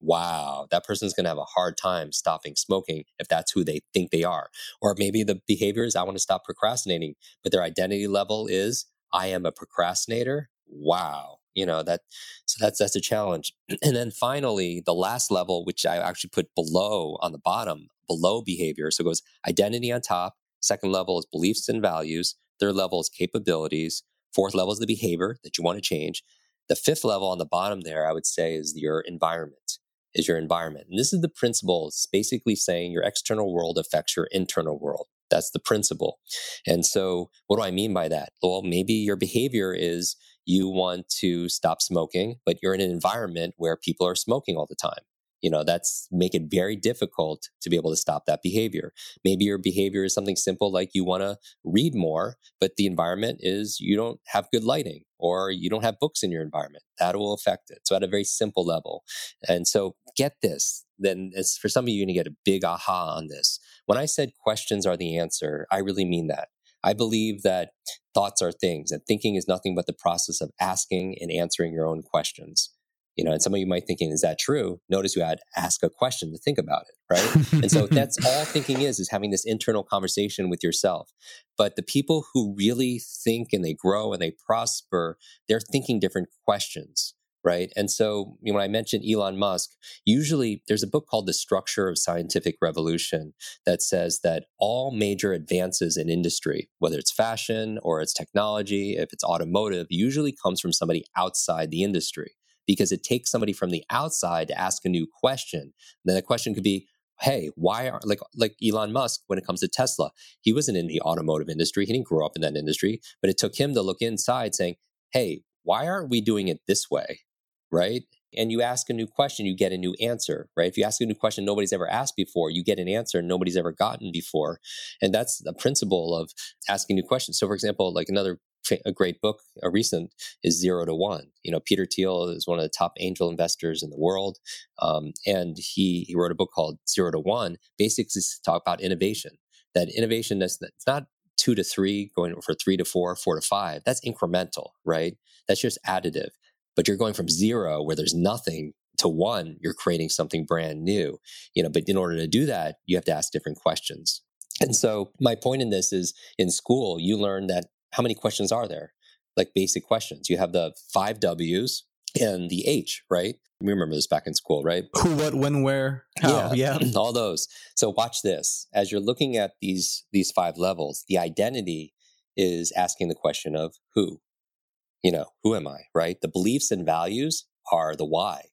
Speaker 1: wow, that person's going to have a hard time stopping smoking if that's who they think they are. Or maybe the behavior is "I want to stop procrastinating," but their identity level is "I am a procrastinator." Wow, you know that so that's that's a challenge [clears throat] and then finally the last level which i actually put below on the bottom below behavior so it goes identity on top second level is beliefs and values third level is capabilities fourth level is the behavior that you want to change. The fifth level on the bottom there i would say is your environment is your environment and this is the principle it's basically saying your external world affects your internal world that's the principle. And so what do i mean by that? Well maybe your behavior is you want to stop smoking, but you're in an environment where people are smoking all the time. You know, that's make it very difficult to be able to stop that behavior. Maybe your behavior is something simple like you want to read more, but the environment is you don't have good lighting or you don't have books in your environment. That will affect it. So at a very simple level. And so get this, then it's for some of you going to get a big aha on this. When I said questions are the answer, I really mean that. I believe that thoughts are things and thinking is nothing but the process of asking and answering your own questions. You know, and some of you might thinking, is that true? Notice you had ask a question to think about it, right? and so [laughs] that's all thinking is, is having this internal conversation with yourself. But the people who really think and they grow and they prosper, they're thinking different questions right? And so you know, when I mentioned Elon Musk, usually there's a book called The Structure of Scientific Revolution that says that all major advances in industry, whether it's fashion or it's technology, if it's automotive, usually comes from somebody outside the industry because it takes somebody from the outside to ask a new question. And then the question could be, hey, why are like like Elon Musk when it comes to Tesla? He wasn't in the automotive industry. He didn't grow up in that industry, but it took him to look inside saying, hey, why aren't we doing it this way? right? And you ask a new question, you get a new answer, right? If you ask a new question nobody's ever asked before, you get an answer nobody's ever gotten before. And that's the principle of asking new questions. So, for example, like another a great book, a recent, is Zero to One. You know, Peter Thiel is one of the top angel investors in the world, um, and he he wrote a book called Zero to One, basically to talk about innovation. That innovation that's, it's not two to three, going for three to four, four to five. That's incremental, right? That's just additive but you're going from zero where there's nothing to one you're creating something brand new you know but in order to do that you have to ask different questions And so my point in this is in school, you learn that how many questions are there? Like basic questions. You have the five W's and the H, right? We remember this back in school, right?
Speaker 6: Who, what, when, where, how. Yeah.
Speaker 1: yeah. [clears throat] all those. So watch this. As you're looking at these these five levels, the identity is asking the question of who. You know, who am I, right? The beliefs and values are the why,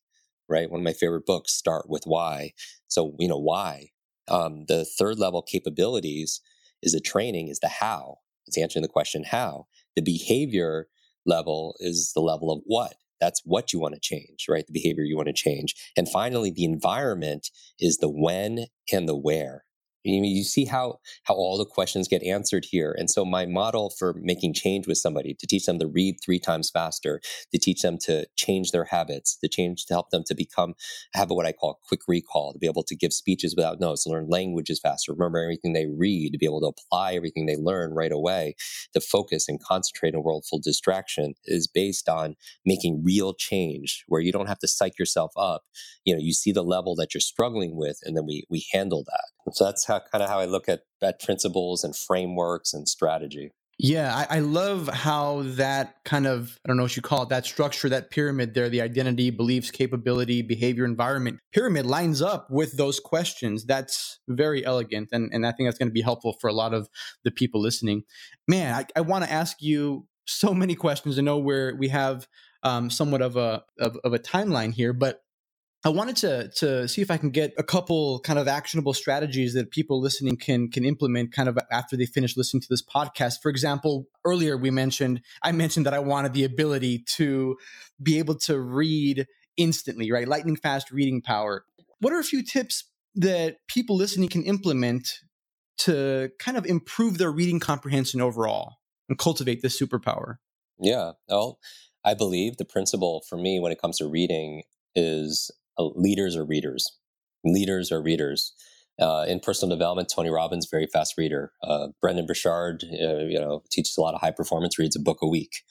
Speaker 1: right? One of my favorite books start with why. So, you know, why? Um, the third level capabilities is the training, is the how. It's answering the question how. The behavior level is the level of what. That's what you want to change, right? The behavior you want to change. And finally, the environment is the when and the where. You, see how how all the questions get answered here. And so my model for making change with somebody to teach them to read three times faster, to teach them to change their habits, to change to help them to become have what I call quick recall, to be able to give speeches without notes, learn languages faster, remember everything they read, to be able to apply everything they learn right away, to focus and concentrate in a world full of distraction is based on making real change where you don't have to psych yourself up. You know, you see the level that you're struggling with, and then we we handle that. So that's how kind of how I look at, at principles and frameworks and strategy.
Speaker 6: Yeah, I, I, love how that kind of, I don't know what you call it, that structure, that pyramid there, the identity, beliefs, capability, behavior, environment pyramid lines up with those questions. That's very elegant. And, and I think that's going to be helpful for a lot of the people listening. Man, I, I want to ask you so many questions. I know where we have um, somewhat of a, of, of a timeline here, but I wanted to to see if I can get a couple kind of actionable strategies that people listening can can implement kind of after they finish listening to this podcast. For example, earlier we mentioned I mentioned that I wanted the ability to be able to read instantly, right? Lightning fast reading power. What are a few tips that people listening can implement to kind of improve their reading comprehension overall and cultivate this superpower?
Speaker 1: Yeah. Well, I believe the principle for me when it comes to reading is leaders or readers. Leaders or readers. Uh, in personal development, Tony Robbins, very fast reader. Uh, Brendon Burchard, uh, you know, teaches a lot of high performance, reads a book a week.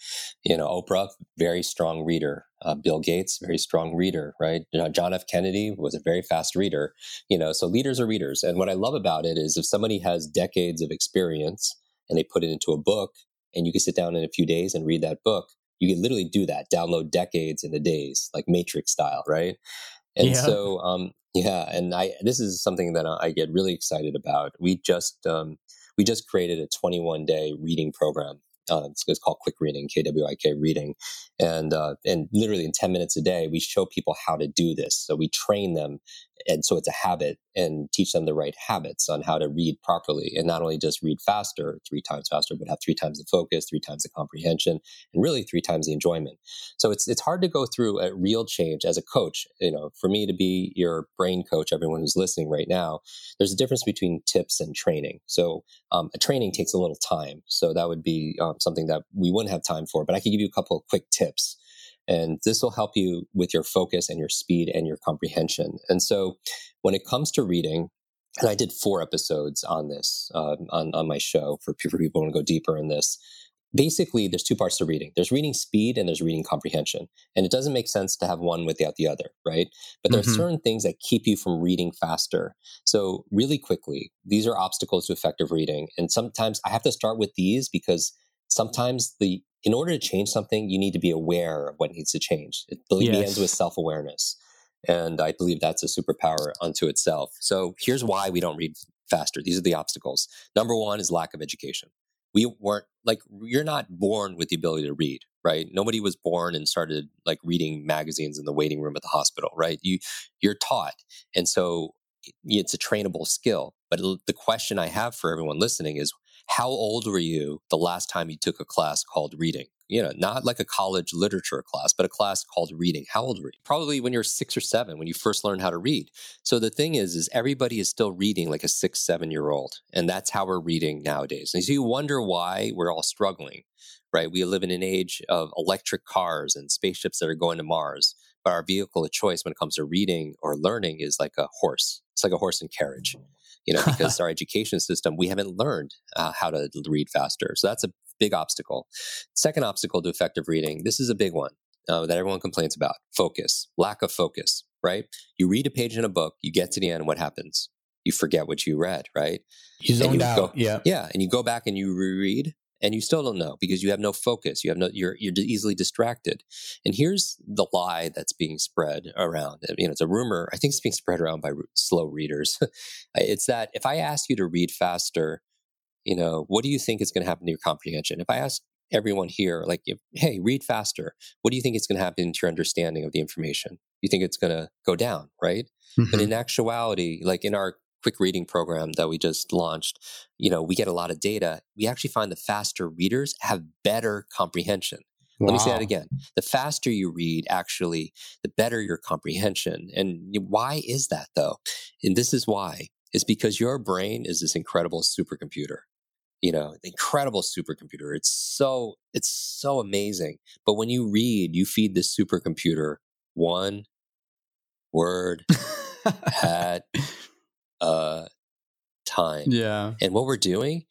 Speaker 1: You know, Oprah, very strong reader. Uh, Bill Gates, very strong reader, right? You know, John F. Kennedy was a very fast reader. You know, so leaders are readers. And what I love about it is if somebody has decades of experience and they put it into a book, and you can sit down in a few days and read that book, you can literally do that. Download decades in the days, like Matrix style, right? And yeah. so, um, yeah, and I this is something that I get really excited about. We just um, we just created a 21 day reading program uh, it's, it's, called Kwik Reading, KWIK Reading, and uh, and literally in ten minutes a day, we show people how to do this. So we train them, and so it's a habit, and teach them the right habits on how to read properly, and not only just read faster, three times faster, but have three times the focus, three times the comprehension, and really three times the enjoyment. So it's it's hard to go through a real change as a coach. You know, for me to be your brain coach, everyone who's listening right now, there's a difference between tips and training. So um, a training takes a little time, so that would be um, something that we wouldn't have time for. But I can give you a couple of quick tips. And this will help you with your focus and your speed and your comprehension. And so when it comes to reading, and I did four episodes on this uh, on, on my show for, for people who want to go deeper in this basically there's two parts to reading there's reading speed and there's reading comprehension and it doesn't make sense to have one without the other right but there mm-hmm. are certain things that keep you from reading faster so really quickly these are obstacles to effective reading and sometimes i have to start with these because sometimes the in order to change something you need to be aware of what needs to change. It yes. begins with self-awareness and i believe that's a superpower unto itself. So here's why we don't read faster. These are the obstacles. Number one is lack of education. We weren't like you're not born with the ability to read right? Nobody was born and started like reading magazines in the waiting room at the hospital right? You you're taught and so it's a trainable skill but the question i have for everyone listening is how old were you the last time you took a class called reading you know, not like a college literature class, but a class called reading. How old were you? Probably when you're six or seven, when you first learned how to read. So the thing is, is everybody is still reading like a six, seven year old. And that's how we're reading nowadays. And so you wonder why we're all struggling, right? We live in an age of electric cars and spaceships that are going to Mars. But our vehicle of choice when it comes to reading or learning is like a horse. It's like a horse and carriage you know, because [laughs] our education system, we haven't learned uh, how to read faster. So that's a big obstacle. Second obstacle to effective reading this is a big one uh, that everyone complains about focus, lack of focus, right? You read a page in a book, you get to the end, what happens? you forget what you read, right?
Speaker 6: You zoned you
Speaker 1: out.
Speaker 6: Go, yeah.
Speaker 1: Yeah. And you go back and you reread and you still don't know because you have no focus. You have no, you're, you're easily distracted. And here's the lie that's being spread around. You know, it's a rumor. I think it's being spread around by slow readers. [laughs] it's that if I ask you to read faster, you know, what do you think is going to happen to your comprehension? If I ask everyone here, like, hey, read faster, what do you think is going to happen to your understanding of the information? You think it's going to go down, right? Mm-hmm. But in actuality, like in our Kwik reading program that we just launched, you know, we get a lot of data. We actually find the faster readers have better comprehension. Wow. Let me say that again. The faster you read, actually, the better your comprehension. And why is that though? And this is why. Is because your brain is this incredible supercomputer. You know, incredible supercomputer. It's so it's so amazing. But when you read, you feed this supercomputer one word [laughs] at uh, time.
Speaker 6: Yeah.
Speaker 1: And what we're doing,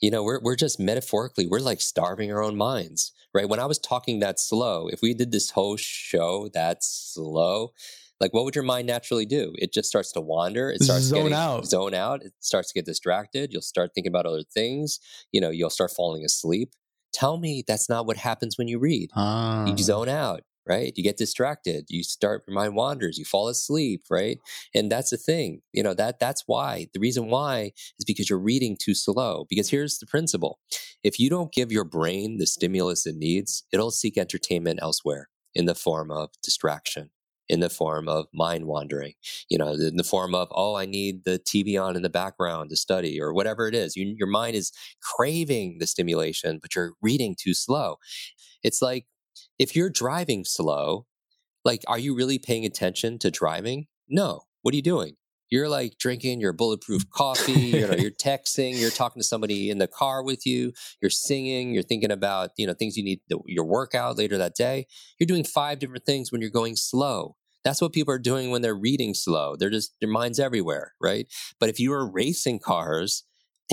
Speaker 1: you know, we're we're just metaphorically, we're like starving our own minds, right? When I was talking that slow, if we did this whole show that slow, like what would your mind naturally do? It just starts to wander. It starts
Speaker 6: zone
Speaker 1: getting
Speaker 6: out.
Speaker 1: zone out. It starts to get distracted. You'll start thinking about other things. You know, you'll start falling asleep. Tell me that's not what happens when you read.
Speaker 6: Ah.
Speaker 1: You zone out right? You get distracted, you start your mind wanders, you fall asleep, right? And that's the thing, you know, that that's why. The reason why is because you're reading too slow. Because here's the principle. If you don't give your brain the stimulus it needs, it'll seek entertainment elsewhere in the form of distraction. In the form of mind wandering, you know, in the form of, oh, I need the TV on in the background to study or whatever it is. You, your mind is craving the stimulation, but you're reading too slow. It's like if you're driving slow, like, are you really paying attention to driving? No. What are you doing? You're like drinking your bulletproof coffee, you know, you're [laughs] texting, you're talking to somebody in the car with you, you're singing, you're thinking about, you know, things you need, your workout later that day. You're doing five different things when you're going slow. That's what people are doing when they're reading slow. They're just, their mind's everywhere, right? But if you were racing cars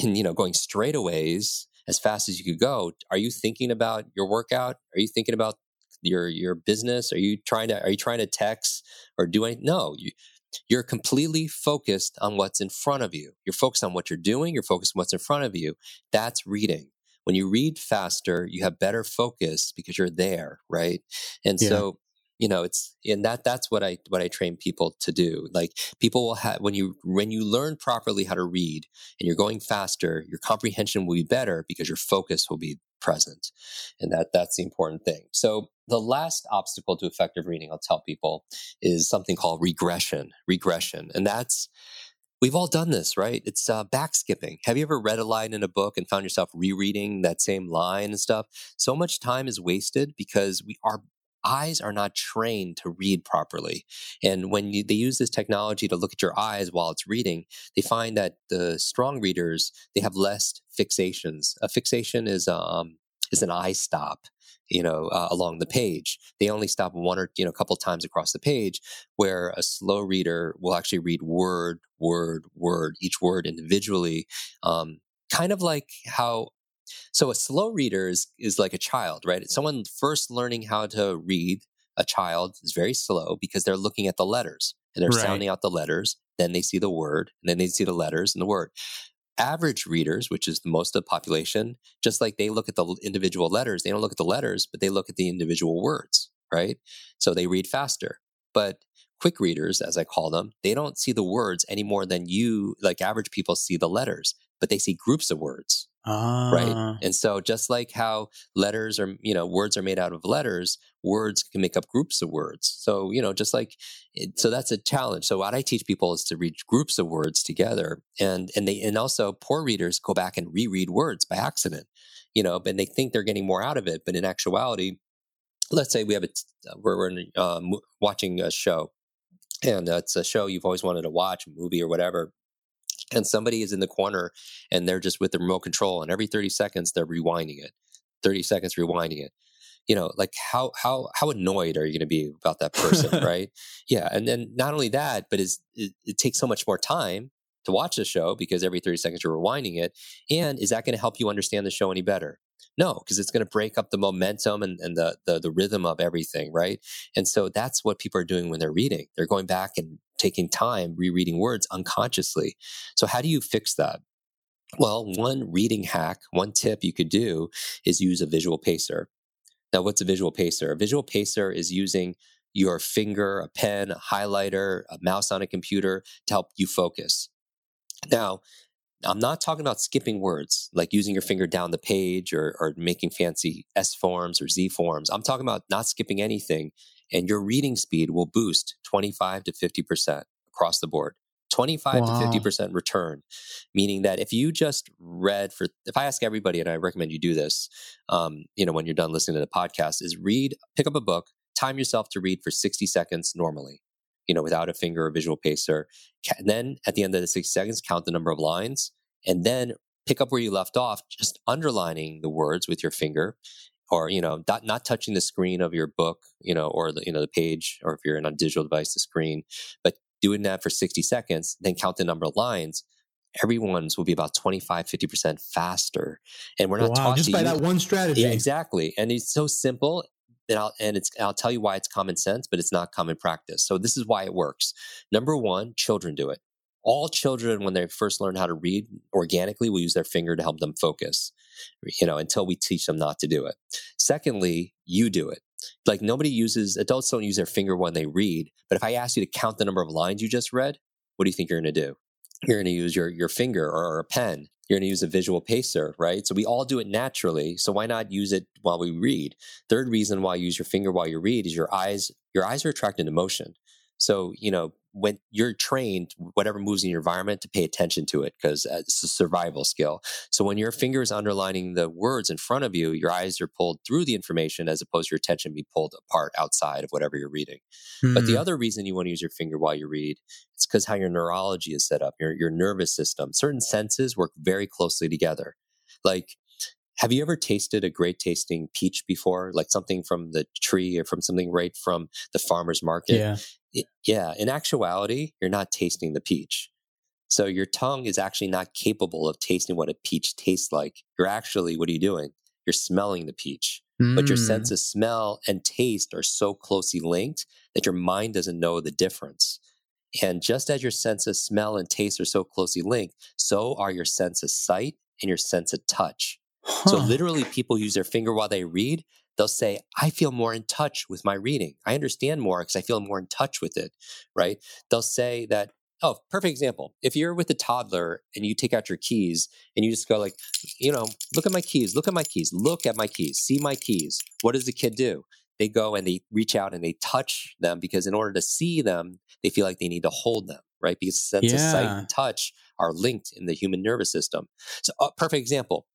Speaker 1: and, you know, going straightaways as fast as you could go, are you thinking about your workout? Are you thinking about your your business? Are you trying to are you trying to text or do anything? No, you you're completely focused on what's in front of you. You're focused on what you're doing. You're focused on what's in front of you. That's reading. When you read faster, you have better focus because you're there, right? And yeah. so you know it's and that that's what i what i train people to do like people will have when you when you learn properly how to read and you're going faster your comprehension will be better because your focus will be present and that that's the important thing. So the last obstacle to effective reading i'll tell people is something called regression regression and that's we've all done this right? It's uh, back skipping. Have you ever read a line in a book and found yourself rereading that same line and stuff? So much time is wasted because we our eyes are not trained to read properly and when you, they use this technology to look at your eyes while it's reading they find that the strong readers they have less fixations a fixation is um is an eye stop you know, uh, along the page. They only stop one or, you know, a couple times across the page where a slow reader will actually read word, word, word, each word individually. Um, kind of like how, so a slow reader is, is like a child, right? Someone first learning how to read a child is very slow because they're looking at the letters and they're right. sounding out the letters. Then they see the word and then they see the letters and the word average readers, which is the most of the population, just like they look at the individual letters, they don't look at the letters, but they look at the individual words, right? So they read faster. But quick readers, as I call them, they don't see the words any more than you, like average people, see the letters, but they see groups of words.
Speaker 6: Ah.
Speaker 1: Right. And so just like how letters are, you know, words are made out of letters, words can make up groups of words. So, you know, just like, it, so that's a challenge. So what I teach people is to read groups of words together. And, and they, and also poor readers go back and reread words by accident, you know, and they think they're getting more out of it. But in actuality, let's say we have a, we're, we're um, watching a show and uh, it's a show you've always wanted to watch, a movie or whatever and somebody is in the corner and they're just with the remote control and every 30 seconds they're rewinding it 30 seconds rewinding it. You know like how how how annoyed are you going to be about that person [laughs] right? Yeah and then not only that but is it, it, takes so much more time to watch the show because every 30 seconds you're rewinding it and is that going to help you understand the show any better? No because it's going to break up the momentum and, and the, the the rhythm of everything right? And so that's what people are doing when they're reading. They're going back and taking time rereading words unconsciously. So, how do you fix that? Well, one reading hack, one tip you could do is use a visual pacer. Now, what's a visual pacer? A visual pacer is using your finger, a pen, a highlighter, a mouse on a computer to help you focus. Now, I'm not talking about skipping words, like using your finger down the page or, or making fancy S forms or Z forms. I'm talking about not skipping anything, and your reading speed will boost 25 to 50% across the board. 25
Speaker 6: Wow.
Speaker 1: to 50% return, meaning that if you just read for, if I ask everybody, and I recommend you do this, um, you know, when you're done listening to the podcast, is read, pick up a book, time yourself to read for 60 seconds normally, you know, without a finger or visual pacer. And then at the end of the 60 seconds, count the number of lines and then pick up where you left off, just underlining the words with your finger or, you know, not, not touching the screen of your book, you know, or the, you know, the page, or if you're in a digital device, the screen, but doing that for 60 seconds, then count the number of lines. Everyone's will be about 25, 50% faster. And we're not
Speaker 6: wow,
Speaker 1: taught
Speaker 6: just by
Speaker 1: use-
Speaker 6: that one strategy.
Speaker 1: yeah, exactly. And it's so simple. And I'll, and it's, I'll tell you why it's common sense, but it's not common practice. So this is why it works. Number one, children do it. All children, when they first learn how to read organically, will use their finger to help them focus, you know, until we teach them not to do it. Secondly, you do it. Like nobody uses, adults don't use their finger when they read. But if I ask you to count the number of lines you just read, what do you think you're going to do? You're going to use your, your finger or, a pen. You're going to use a visual pacer, right? So we all do it naturally. So why not use it while we read? Third reason why you use your finger while you read is your eyes, your eyes are attracted to motion. So, you know, when you're trained, whatever moves in your environment, to pay attention to it because it's a survival skill. So when your finger is underlining the words in front of you, your eyes are pulled through the information as opposed to your attention being pulled apart outside of whatever you're reading. But the
Speaker 6: Hmm.
Speaker 1: other reason you want to use your finger while you read is because how your neurology is set up, your, your nervous system. Certain senses work very closely together. Like, have you ever tasted a great tasting peach before? Like something from the tree or from something right from the farmer's market?
Speaker 6: yeah.
Speaker 1: it- yeah, in actuality, you're not tasting the peach. So your tongue is actually not capable of tasting what a peach tastes like. You're actually, what are you doing? You're smelling the peach. But your
Speaker 6: Mm.
Speaker 1: sense of smell and taste are so closely linked that your mind doesn't know the difference. And just as your sense of smell and taste are so closely linked, so are your sense of sight and your sense of touch. So literally, people use their finger while they read. They'll say, I feel more in touch with my reading. I understand more because I feel more in touch with it, right? They'll say that, oh, perfect example. If you're with a toddler and you take out your keys and you just go like, you know, look at my keys, look at my keys, look at my keys, see my keys. What does the kid do? They go and they reach out and they touch them because in order to see them, they feel like they need to hold them, right? Because sense of sight and touch are linked in the human nervous system. So, a perfect example.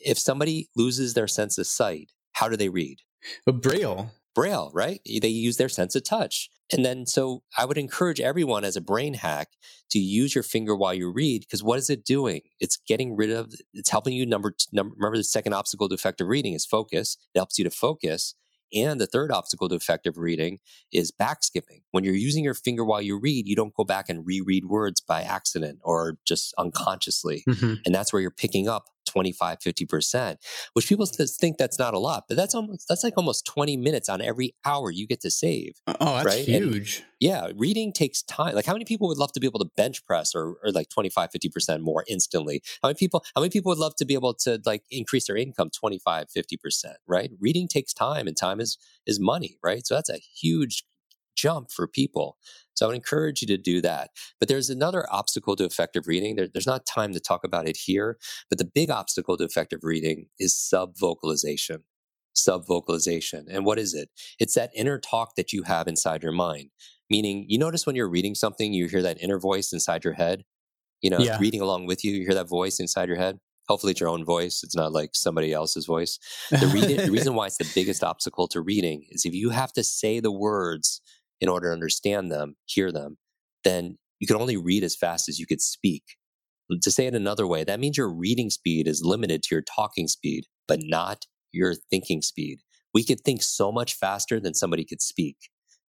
Speaker 1: If somebody loses their sense of sight, how do they read?
Speaker 6: A braille.
Speaker 1: Braille, right? They use their sense of touch. And then, so I would encourage everyone as a brain hack to use your finger while you read, because what is it doing? It's getting rid of, it's helping you number, number, remember the second obstacle to effective reading is focus. It helps you to focus. And the third obstacle to effective reading is back skipping. When you're using your finger while you read, you don't go back and reread words by accident or just unconsciously.
Speaker 6: Mhm.
Speaker 1: And that's where you're picking up 25, 50%, which people think that's not a lot, but that's almost, that's like almost 20 minutes on every hour you get to save.
Speaker 6: Uh, oh, that's
Speaker 1: Right? And-
Speaker 6: huge.
Speaker 1: Yeah, reading takes time. Like how many people would love to be able to bench press or, or like 25, 50% more instantly? How many people, how many people would love to be able to like increase their income 25, 50%, right? Reading takes time and time is, is money, right? So that's a huge jump for people. So I would encourage you to do that. But there's another obstacle to effective reading. There, there's not time to talk about it here, but the big obstacle to effective reading is sub vocalization. Sub vocalization. And what is it? It's that inner talk that you have inside your mind. Meaning, you notice when you're reading something, you hear that inner voice inside your head, you know,
Speaker 6: Yeah.
Speaker 1: reading along with you, you hear that voice inside your head. Hopefully, it's your own voice. It's not like somebody else's voice. The, reading, the [laughs] reason why it's the biggest obstacle to reading is if you have to say the words in order to understand them, hear them, then you can only read as fast as you could speak. To say it another way, that means your reading speed is limited to your talking speed, but not your thinking speed. We could think so much faster than somebody could speak,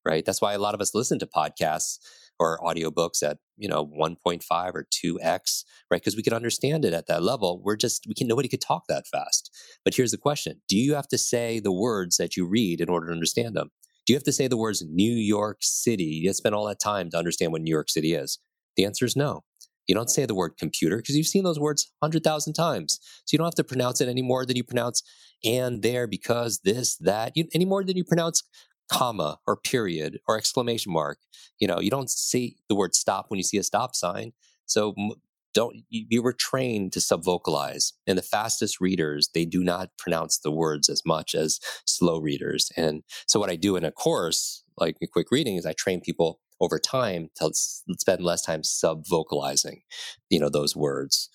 Speaker 1: right? That's why a lot of us listen to podcasts or audiobooks at, you know, 1.5 or 2x, right? Because we can understand it at that level. We're just, we can, nobody could talk that fast. But here's the question Do you have to say the words that you read in order to understand them? You have to say the words New York City? You spend all that time to understand what New York City is. The answer is no. You don't say the word computer because you've seen those words 100,000 times. So you don't have to pronounce it any more than you pronounce and there because this, that, you, any more than you pronounce comma or period or exclamation mark. You know, you don't say the word stop when you see a stop sign. So don't you, were trained to subvocalize and the fastest readers they do not pronounce the words as much as slow readers and so what i do in a course like a Kwik reading is i train people over time to spend less time subvocalizing you know those words.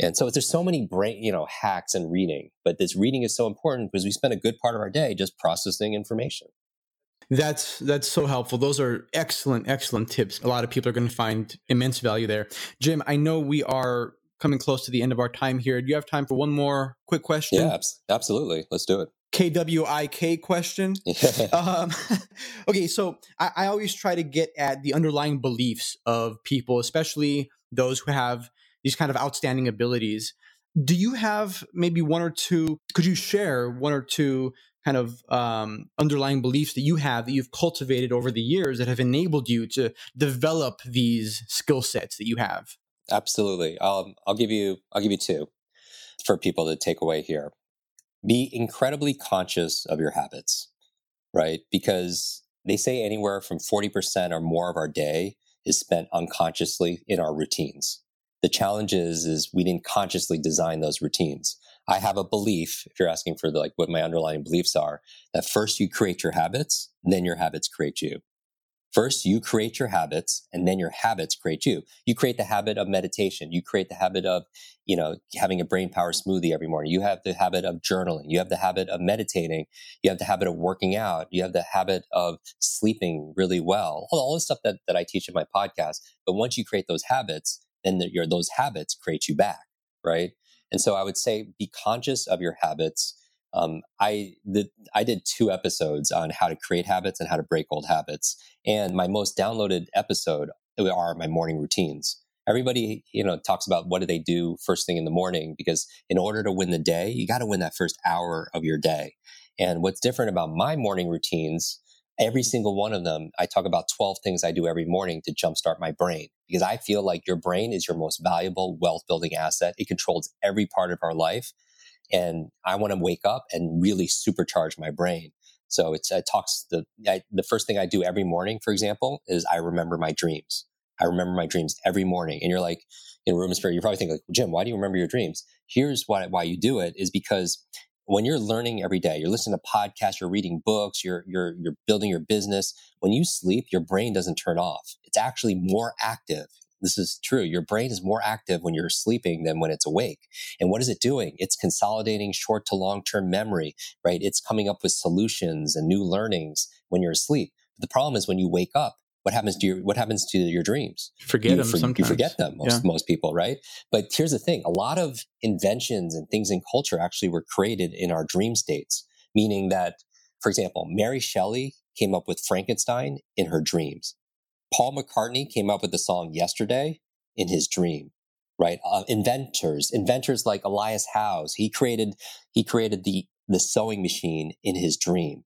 Speaker 1: And so there's so many brain you know hacks in reading but this reading is so important because we spend a good part of our day just processing information
Speaker 6: that's that's so helpful. Those are excellent, excellent tips. A lot of people are going to find immense value there. Jim, I know we are coming close to the end of our time here. Do you have time for one more quick question?
Speaker 1: Yeah, absolutely. Let's do it.
Speaker 6: KWIK question. [laughs] um, [laughs] okay, so I, I always try to get at the underlying beliefs of people, especially those who have these kind of outstanding abilities. Do you have maybe one or two? Could you share one or two kind of um, underlying beliefs that you have that you've cultivated over the years that have enabled you to develop these skill sets that you have?
Speaker 1: Absolutely. I'll I'll give you I'll give you two for people to take away here. Be incredibly conscious of your habits, right? Because they say anywhere from 40% or more of our day is spent unconsciously in our routines. The challenge is, is we didn't consciously design those routines. I have a belief, if you're asking for the, like what my underlying beliefs are, that first you create your habits, then your habits create you. First, you create your habits and then your habits create you. You create the habit of meditation. You create the habit of, you know, having a brain power smoothie every morning. You have the habit of journaling. You have the habit of meditating. You have the habit of working out. You have the habit of sleeping really well. All, all the stuff that, that I teach in my podcast. But once you create those habits, then the, your, those habits create you back, right? And so I would say be conscious of your habits. Um, I the, I did two episodes on how to create habits and how to break old habits, and my most downloaded episode are my morning routines. Everybody, you know, talks about what do they do first thing in the morning because in order to win the day, you got to win that first hour of your day. And what's different about my morning routines every single one of them, I talk about 12 things I do every morning to jumpstart my brain because I feel like your brain is your most valuable wealth building asset. It controls every part of our life. And I want to wake up and really supercharge my brain. So it's, it talks the, I, the first thing I do every morning, for example, is I remember my dreams. I remember my dreams every morning. And you're like, in room spirit, you're probably thinking like, Jim, why do you remember your dreams? Here's why, why you do it is because when you're learning every day, you're listening to podcasts, you're reading books, you're you're you're building your business. When you sleep, your brain doesn't turn off. It's actually more active. This is true. Your brain is more active when you're sleeping than when it's awake. And what is it doing? It's consolidating short to long term memory, right? It's coming up with solutions and new learnings when you're asleep. But the problem is when you wake up, what happens to your what happens to your dreams
Speaker 6: forget
Speaker 1: you
Speaker 6: them for, sometimes.
Speaker 1: you forget them most, yeah. most people right but here's the thing a lot of inventions and things in culture actually were created in our dream states meaning that for example mary shelley came up with frankenstein in her dreams paul mccartney came up with the song yesterday in his dream right uh, inventors inventors like elias howes he created he created the the sewing machine in his dream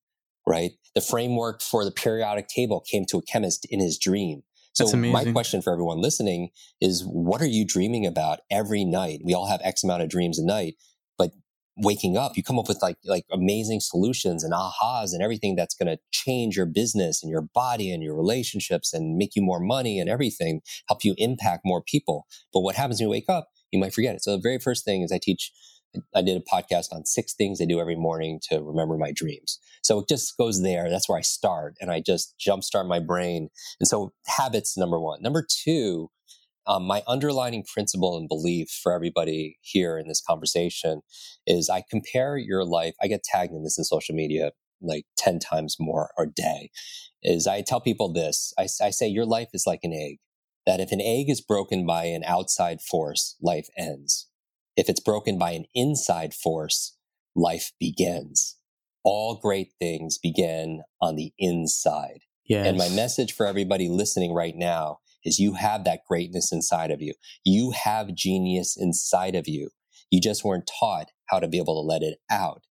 Speaker 1: right? The framework for the periodic table came to a chemist in his dream. So my question for everyone listening is what are you dreaming about every night? We all have X amount of dreams a night, but waking up, you come up with like like amazing solutions and ahas and everything that's going to change your business and your body and your relationships and make you more money and everything, help you impact more people. But what happens when you wake up? You might forget it. So the very first thing is I teach I did a podcast on six things I do every morning to remember my dreams. So it just goes there. That's where I start and I just jumpstart my brain. And so habits, number one. Number two, um, my underlining principle and belief for everybody here in this conversation is I compare your life. I get tagged in this in social media like 10 times more a day is I tell people this. I, I say your life is like an egg that if an egg is broken by an outside force, life ends if it's broken by an inside force, life begins. All great things begin on the inside. Yes. And my message for everybody listening right now is you have that greatness inside of you. You have genius inside of you. You just weren't taught how to be able to let it out.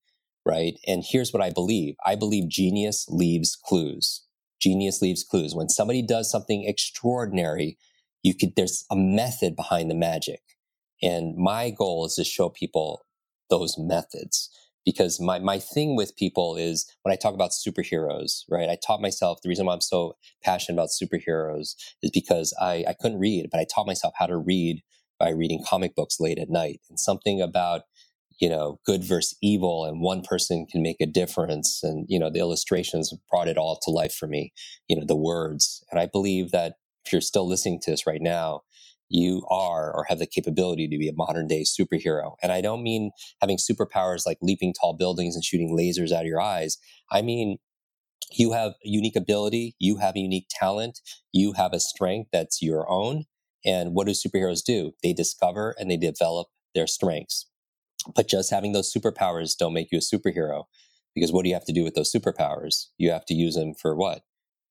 Speaker 1: right? And here's what I believe I believe genius leaves clues. Genius leaves clues. When somebody does something extraordinary, you could, there's a method behind the magic. And my goal is to show people those methods because my, my thing with people is when I talk about superheroes, right? I taught myself the reason why I'm so passionate about superheroes is because I, I couldn't read, but I taught myself how to read by reading comic books late at night and something about you know good versus evil and one person can make a difference and you know the illustrations brought it all to life for me you know the words and i believe that if you're still listening to this right now you are or have the capability to be a modern day superhero and i don't mean having superpowers like leaping tall buildings and shooting lasers out of your eyes i mean you have unique ability you have a unique talent you have a strength that's your own and what do superheroes do they discover and they develop their strengths but just having those superpowers don't make you a superhero because what do you have to do with those superpowers? You have to use them for what?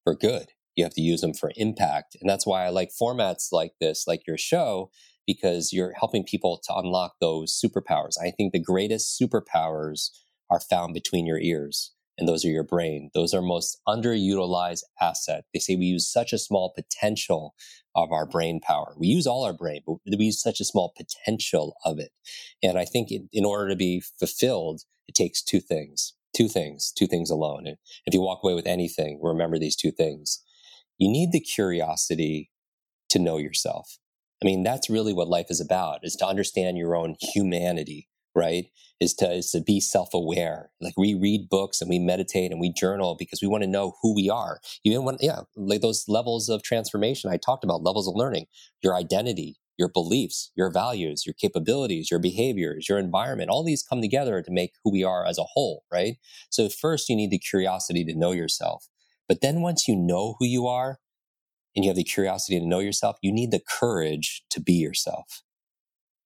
Speaker 1: For good. You have to use them for impact. And that's why I like formats like this, like your show, because you're helping people to unlock those superpowers. I think the greatest superpowers are found between your ears and those are your brain. Those are most underutilized asset. They say we use such a small potential of our brain power. We use all our brain, but we use such a small potential of it. And I think in, in order to be fulfilled, it takes two things, two things, two things alone. And if you walk away with anything, remember these two things. You need the curiosity to know yourself. I mean, that's really what life is about, is to understand your own humanity right? Is to, is to be self aware. Like we read books and we meditate and we journal because we want to know who we are. You even when, yeah, like those levels of transformation I talked about, levels of learning, your identity, your beliefs, your values, your capabilities, your behaviors, your environment, all these come together to make who we are as a whole, right? So first you need the curiosity to know yourself. But then once you know who you are and you have the curiosity to know yourself, you need the courage to be yourself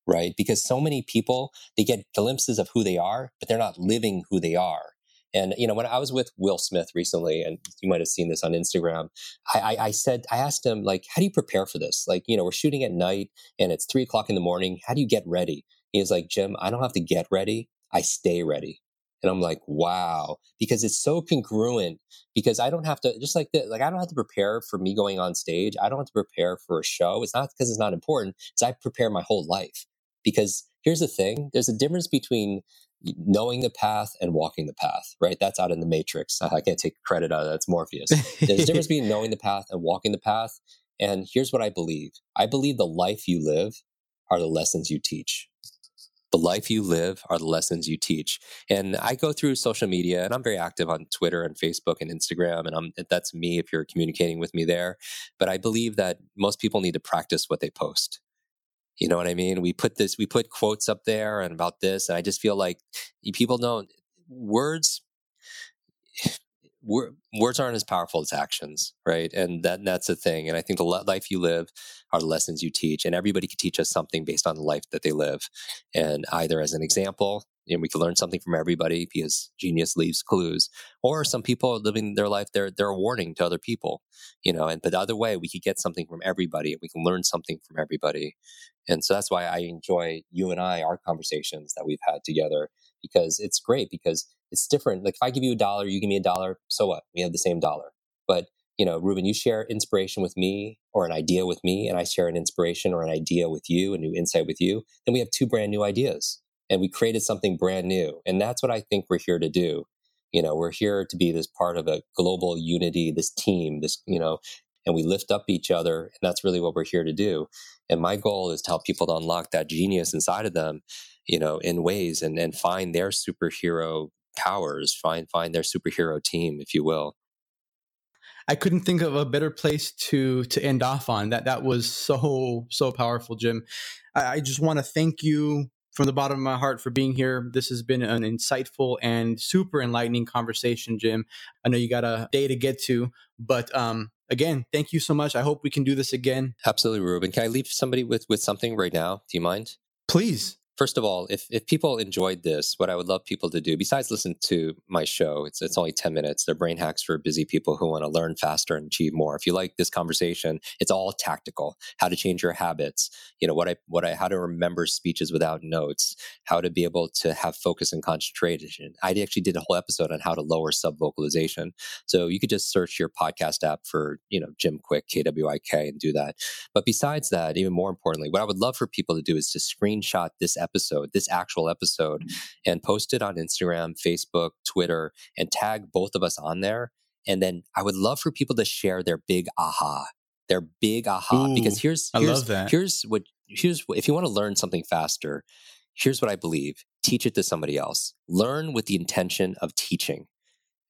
Speaker 1: right? Because so many people, they get glimpses of who they are, but they're not living who they are. And you know, when I was with Will Smith recently, and you might have seen this on Instagram, I, I, I, said, I asked him, like, how do you prepare for this? Like, you know, we're shooting at night and it's three o'clock in the morning. How do you get ready? He was like, Jim, I don't have to get ready. I stay ready. And I'm like, wow, because it's so congruent. Because I don't have to, just like the, like I don't have to prepare for me going on stage. I don't have to prepare for a show. It's not because it's not important. It's I prepare my whole life. Because here's the thing there's a difference between knowing the path and walking the path, right? That's out in the matrix. [laughs] I can't take credit out of that. It's Morpheus. There's a difference [laughs] between knowing the path and walking the path. And here's what I believe I believe the life you live are the lessons you teach. The life you live are the lessons you teach. And I go through social media and I'm very active on Twitter and Facebook and Instagram. And I'm, that's me if you're communicating with me there. But I believe that most people need to practice what they post. You know what I mean? We put this, we put quotes up there and about this, and I just feel like people don't words. Words aren't as powerful as actions, right? And that that's the thing. And I think the life you live are the lessons you teach, and everybody can teach us something based on the life that they live, and either as an example and we can learn something from everybody because genius leaves clues or some people are living their life they're they're a warning to other people you know and but the other way we could get something from everybody and we can learn something from everybody and so that's why i enjoy you and i our conversations that we've had together because it's great because it's different like if i give you a dollar you give me a dollar so what we have the same dollar but you know, Ruben, you share inspiration with me or an idea with me, and I share an inspiration or an idea with you, a new insight with you, then we have two brand new ideas and we created something brand new. And that's what I think we're here to do. You know, we're here to be this part of a global unity, this team, this, you know, and we lift up each other. And that's really what we're here to do. And my goal is to help people to unlock that genius inside of them, you know, in ways and, and find their superhero powers, find find their superhero team, if you will.
Speaker 6: I couldn't think of a better place to to end off on. That that was so so powerful, Jim. I, I just want to thank you from the bottom of my heart for being here. This has been an insightful and super enlightening conversation, Jim. I know you got a day to get to, but um, again, thank you so much. I hope we can do this again.
Speaker 1: Absolutely, Ruben. Can I leave somebody with with something right now? Do you mind?
Speaker 6: Please.
Speaker 1: First of all, if, if people enjoyed this, what I would love people to do, besides listen to my show, it's, it's only 10 minutes. They're brain hacks for busy people who want to learn faster and achieve more. If you like this conversation, it's all tactical, how to change your habits, you know, what I, what I, how to remember speeches without notes, how to be able to have focus and concentration. I actually did a whole episode on how to lower subvocalization. So you could just search your podcast app for, you know, Jim Quick, KWIK and do that. But besides that, even more importantly, what I would love for people to do is to screenshot this episode episode, this actual episode, and post it on Instagram, Facebook, Twitter, and tag both of us on there. And then I would love for people to share their big aha, their big aha.
Speaker 6: Ooh,
Speaker 1: because here's,
Speaker 6: I
Speaker 1: here's,
Speaker 6: love that.
Speaker 1: here's what, here's, if you want to learn something faster, here's what I believe teach it to somebody else. Learn with the intention of teaching.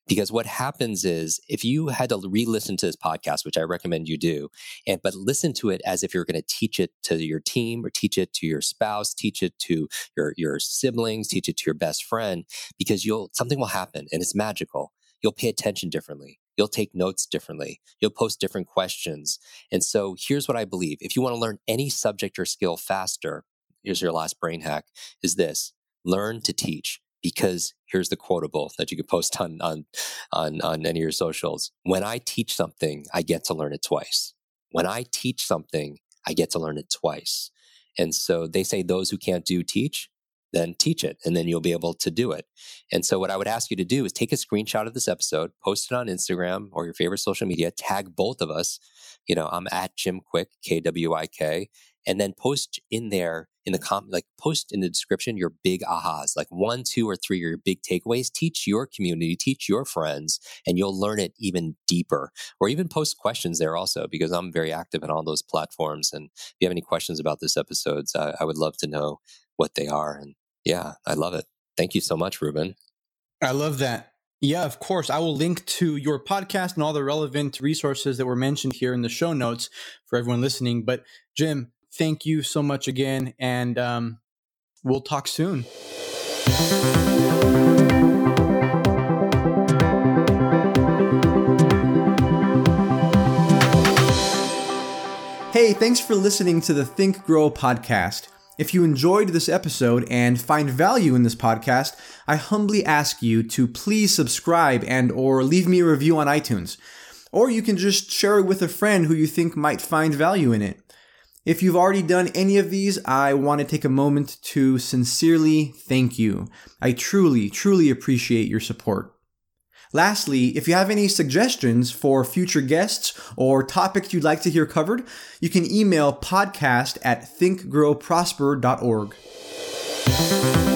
Speaker 1: Because what happens is if you had to re-listen to this podcast, which I recommend you do, and but listen to it as if you're going to teach it to your team or teach it to your spouse, teach it to your your siblings, teach it to your best friend, because you'll something will happen and it's magical. You'll pay attention differently. You'll take notes differently. You'll post different questions. And so here's what I believe. If you want to learn any subject or skill faster, here's your last brain hack is this learn to teach because here's the quotable that you could post on on on on any of your socials. When I teach something, I get to learn it twice. When I teach something, I get to learn it twice. And so they say those who can't do teach, then teach it and then you'll be able to do it. And so what I would ask you to do is take a screenshot of this episode, post it on Instagram or your favorite social media, tag both of us. You know, I'm at Jim Kwik, K W I K, and then post in there in the com like post in the description your big ahas like one two or three your big takeaways teach your community teach your friends and you'll learn it even deeper or even post questions there also because i'm very active in all those platforms and if you have any questions about this episodes uh, i would love to know what they are and yeah i love it thank you so much ruben
Speaker 6: i love that yeah, of course. I will link to your podcast and all the relevant resources that were mentioned here in the show notes for everyone listening. But Jim, thank you so much again, and um, we'll talk soon. Hey, thanks for listening to the Think Grow podcast. If you enjoyed this episode and find value in this podcast, I humbly ask you to please subscribe and or leave me a review on iTunes. Or you can just share it with a friend who you think might find value in it. If you've already done any of these, I want to take a moment to sincerely thank you. I truly, truly appreciate your support. Lastly, if you have any suggestions for future guests or topics you'd like to hear covered, you can email podcast at thinkgrowprosper.org.